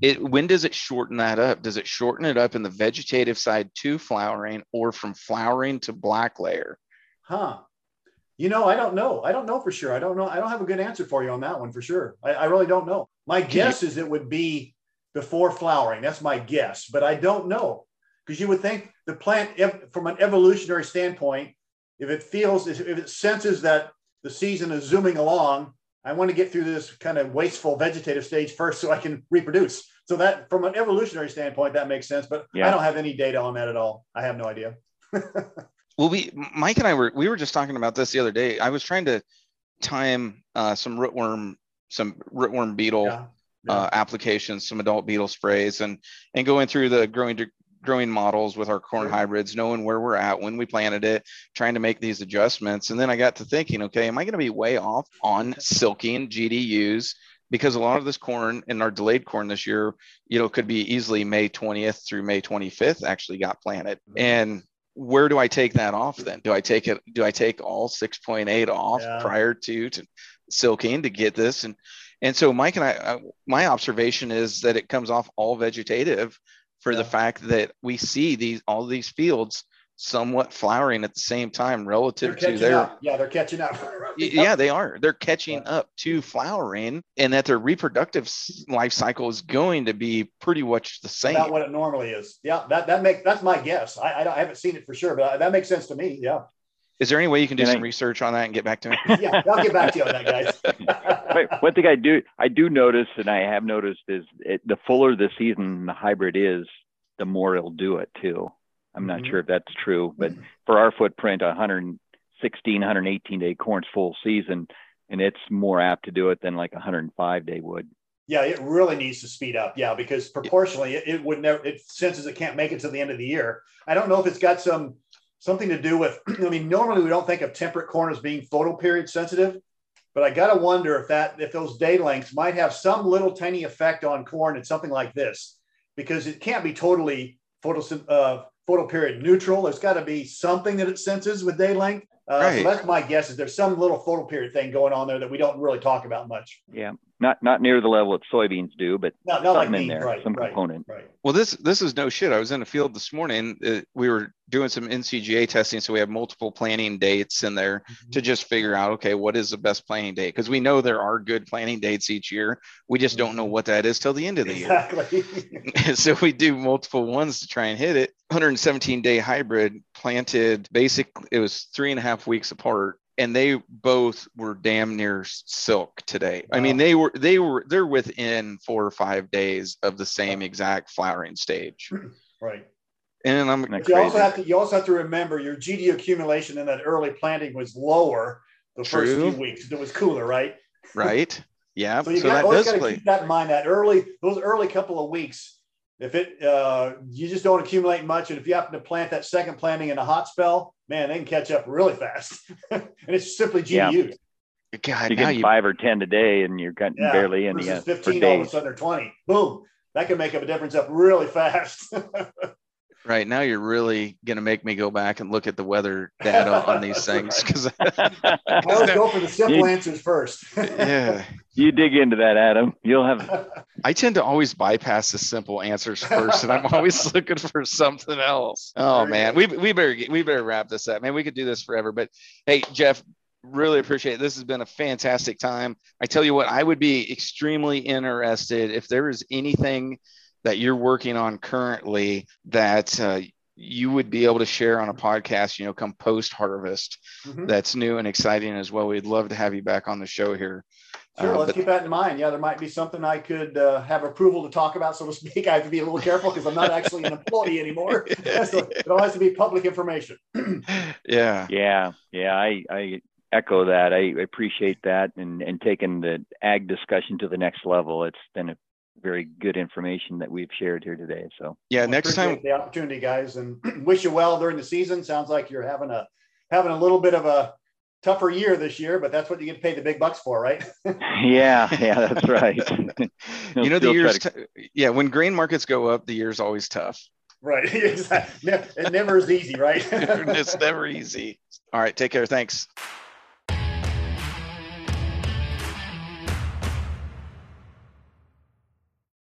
It when does it shorten that up? Does it shorten it up in the vegetative side to flowering or from flowering to black layer? Huh. You know i don't know. I don't know for sure. I don't know. I don't have a good answer for you on that one for sure. I, I really don't know. My guess is it would be before flowering. That's my guess but i don't know. Because you would think the plant if, from an evolutionary standpoint if it feels if it senses that the season is zooming along I want to get through this kind of wasteful vegetative stage first so I can reproduce. So that from an evolutionary standpoint, that makes sense. But yeah. I don't have any data on that at all. I have no idea. *laughs* well, we Mike and I were we were just talking about this the other day. I was trying to time uh, some rootworm some rootworm beetle yeah. Yeah. Uh, applications, some adult beetle sprays, and and going through the growing growing models with our corn hybrids, knowing where we're at when we planted it, trying to make these adjustments. And then I got to thinking, okay, am I going to be way off on silking GDUs? Because a lot of this corn in our delayed corn this year, you know, could be easily May 20th through May 25th actually got planted. Mm-hmm. And where do I take that off then? Do I take it? Do I take all 6.8 off yeah. prior to, to silking to get this? And And so Mike and I, uh, my observation is that it comes off all vegetative for the fact that we see these all these fields somewhat flowering at the same time relative to their up. yeah they're catching up. *laughs* Yeah they are. They're catching yeah. up to flowering and that their reproductive life cycle is going to be pretty much the same. About what it normally is. Yeah that that makes that's my guess. I, I, I haven't seen it for sure but that makes sense to me. Yeah is there any way you can do some research on that and get back to me? *laughs* yeah, I'll get back to you on that, guys. *laughs* one thing I do I do notice, and I have noticed, is it, the fuller the season the hybrid is, the more it'll do it too. I'm not mm-hmm. sure if that's true, but for our footprint, 116, 118 day corn's full season, and it's more apt to do it than like 105 day would. Yeah, it really needs to speed up. Yeah, because proportionally, it, it would never. It senses it can't make it to the end of the year. I don't know if it's got some something to do with, *clears throat* I mean, normally we don't think of temperate corn as being photoperiod sensitive, but I got to wonder if that, if those day lengths might have some little tiny effect on corn and something like this, because it can't be totally photo, uh, photo period neutral. There's got to be something that it senses with day length. Uh, right. So that's my guess is there's some little photo period thing going on there that we don't really talk about much. Yeah, not not near the level that soybeans do, but not, not something like in there, right, some right, component. Right. Well, this this is no shit. I was in a field this morning. Uh, we were doing some NCGA testing, so we have multiple planting dates in there mm-hmm. to just figure out okay, what is the best planting date? Because we know there are good planting dates each year. We just don't know mm-hmm. what that is till the end of the exactly. year. *laughs* so we do multiple ones to try and hit it. 117 day hybrid planted basically it was three and a half weeks apart and they both were damn near silk today. Wow. I mean, they were they were they're within four or five days of the same exact flowering stage. *clears throat* Right. And I'm you also have to you also have to remember your GD accumulation in that early planting was lower the True. first few weeks. It was cooler, right? *laughs* Right. Yeah. so you so got, always got to keep that in mind. That early those early couple of weeks, if it uh, you just don't accumulate much, and if you happen to plant that second planting in a hot spell, man, they can catch up really fast. *laughs* and it's simply GDU. Yeah. God, you get you... five or ten a day, and you're cutting yeah, barely any. Uh, Fifteen all of a sudden, or twenty. Boom, that can make up a difference up really fast. *laughs* right now, you're really going to make me go back and look at the weather data on these things because I always go for the simple answers first. *laughs* yeah, you dig into that, Adam. You'll have. *laughs* I tend to always bypass the simple answers first, and I'm always *laughs* looking for something else. Oh man, we we better we better wrap this up, man. We could do this forever, but hey, Jeff, really appreciate it. This has been a fantastic time. I tell you what, I would be extremely interested if there is anything that you're working on currently that uh, you would be able to share on a podcast, you know, come post harvest mm-hmm. that's new and exciting as well. We'd love to have you back on the show here. Sure, uh, let's but, keep that in mind. Yeah, there might be something I could uh, have approval to talk about, so to speak. *laughs* I have to be a little careful because I'm not actually an employee anymore. *laughs* *laughs* so it all has to be public information. *clears throat* yeah, yeah, yeah. I, I echo that. I appreciate that and and taking the ag discussion to the next level. It's been a very good information that we've shared here today. So yeah, well, next time the opportunity, guys, and *clears throat* wish you well during the season. Sounds like you're having a having a little bit of a tougher year this year, but that's what you get paid the big bucks for, right? *laughs* yeah, yeah, that's right. *laughs* you *laughs* know, the years, to... t- yeah, when grain markets go up, the year's always tough. Right. Exactly. It never is easy, right? it's never easy. All right. Take care. Thanks.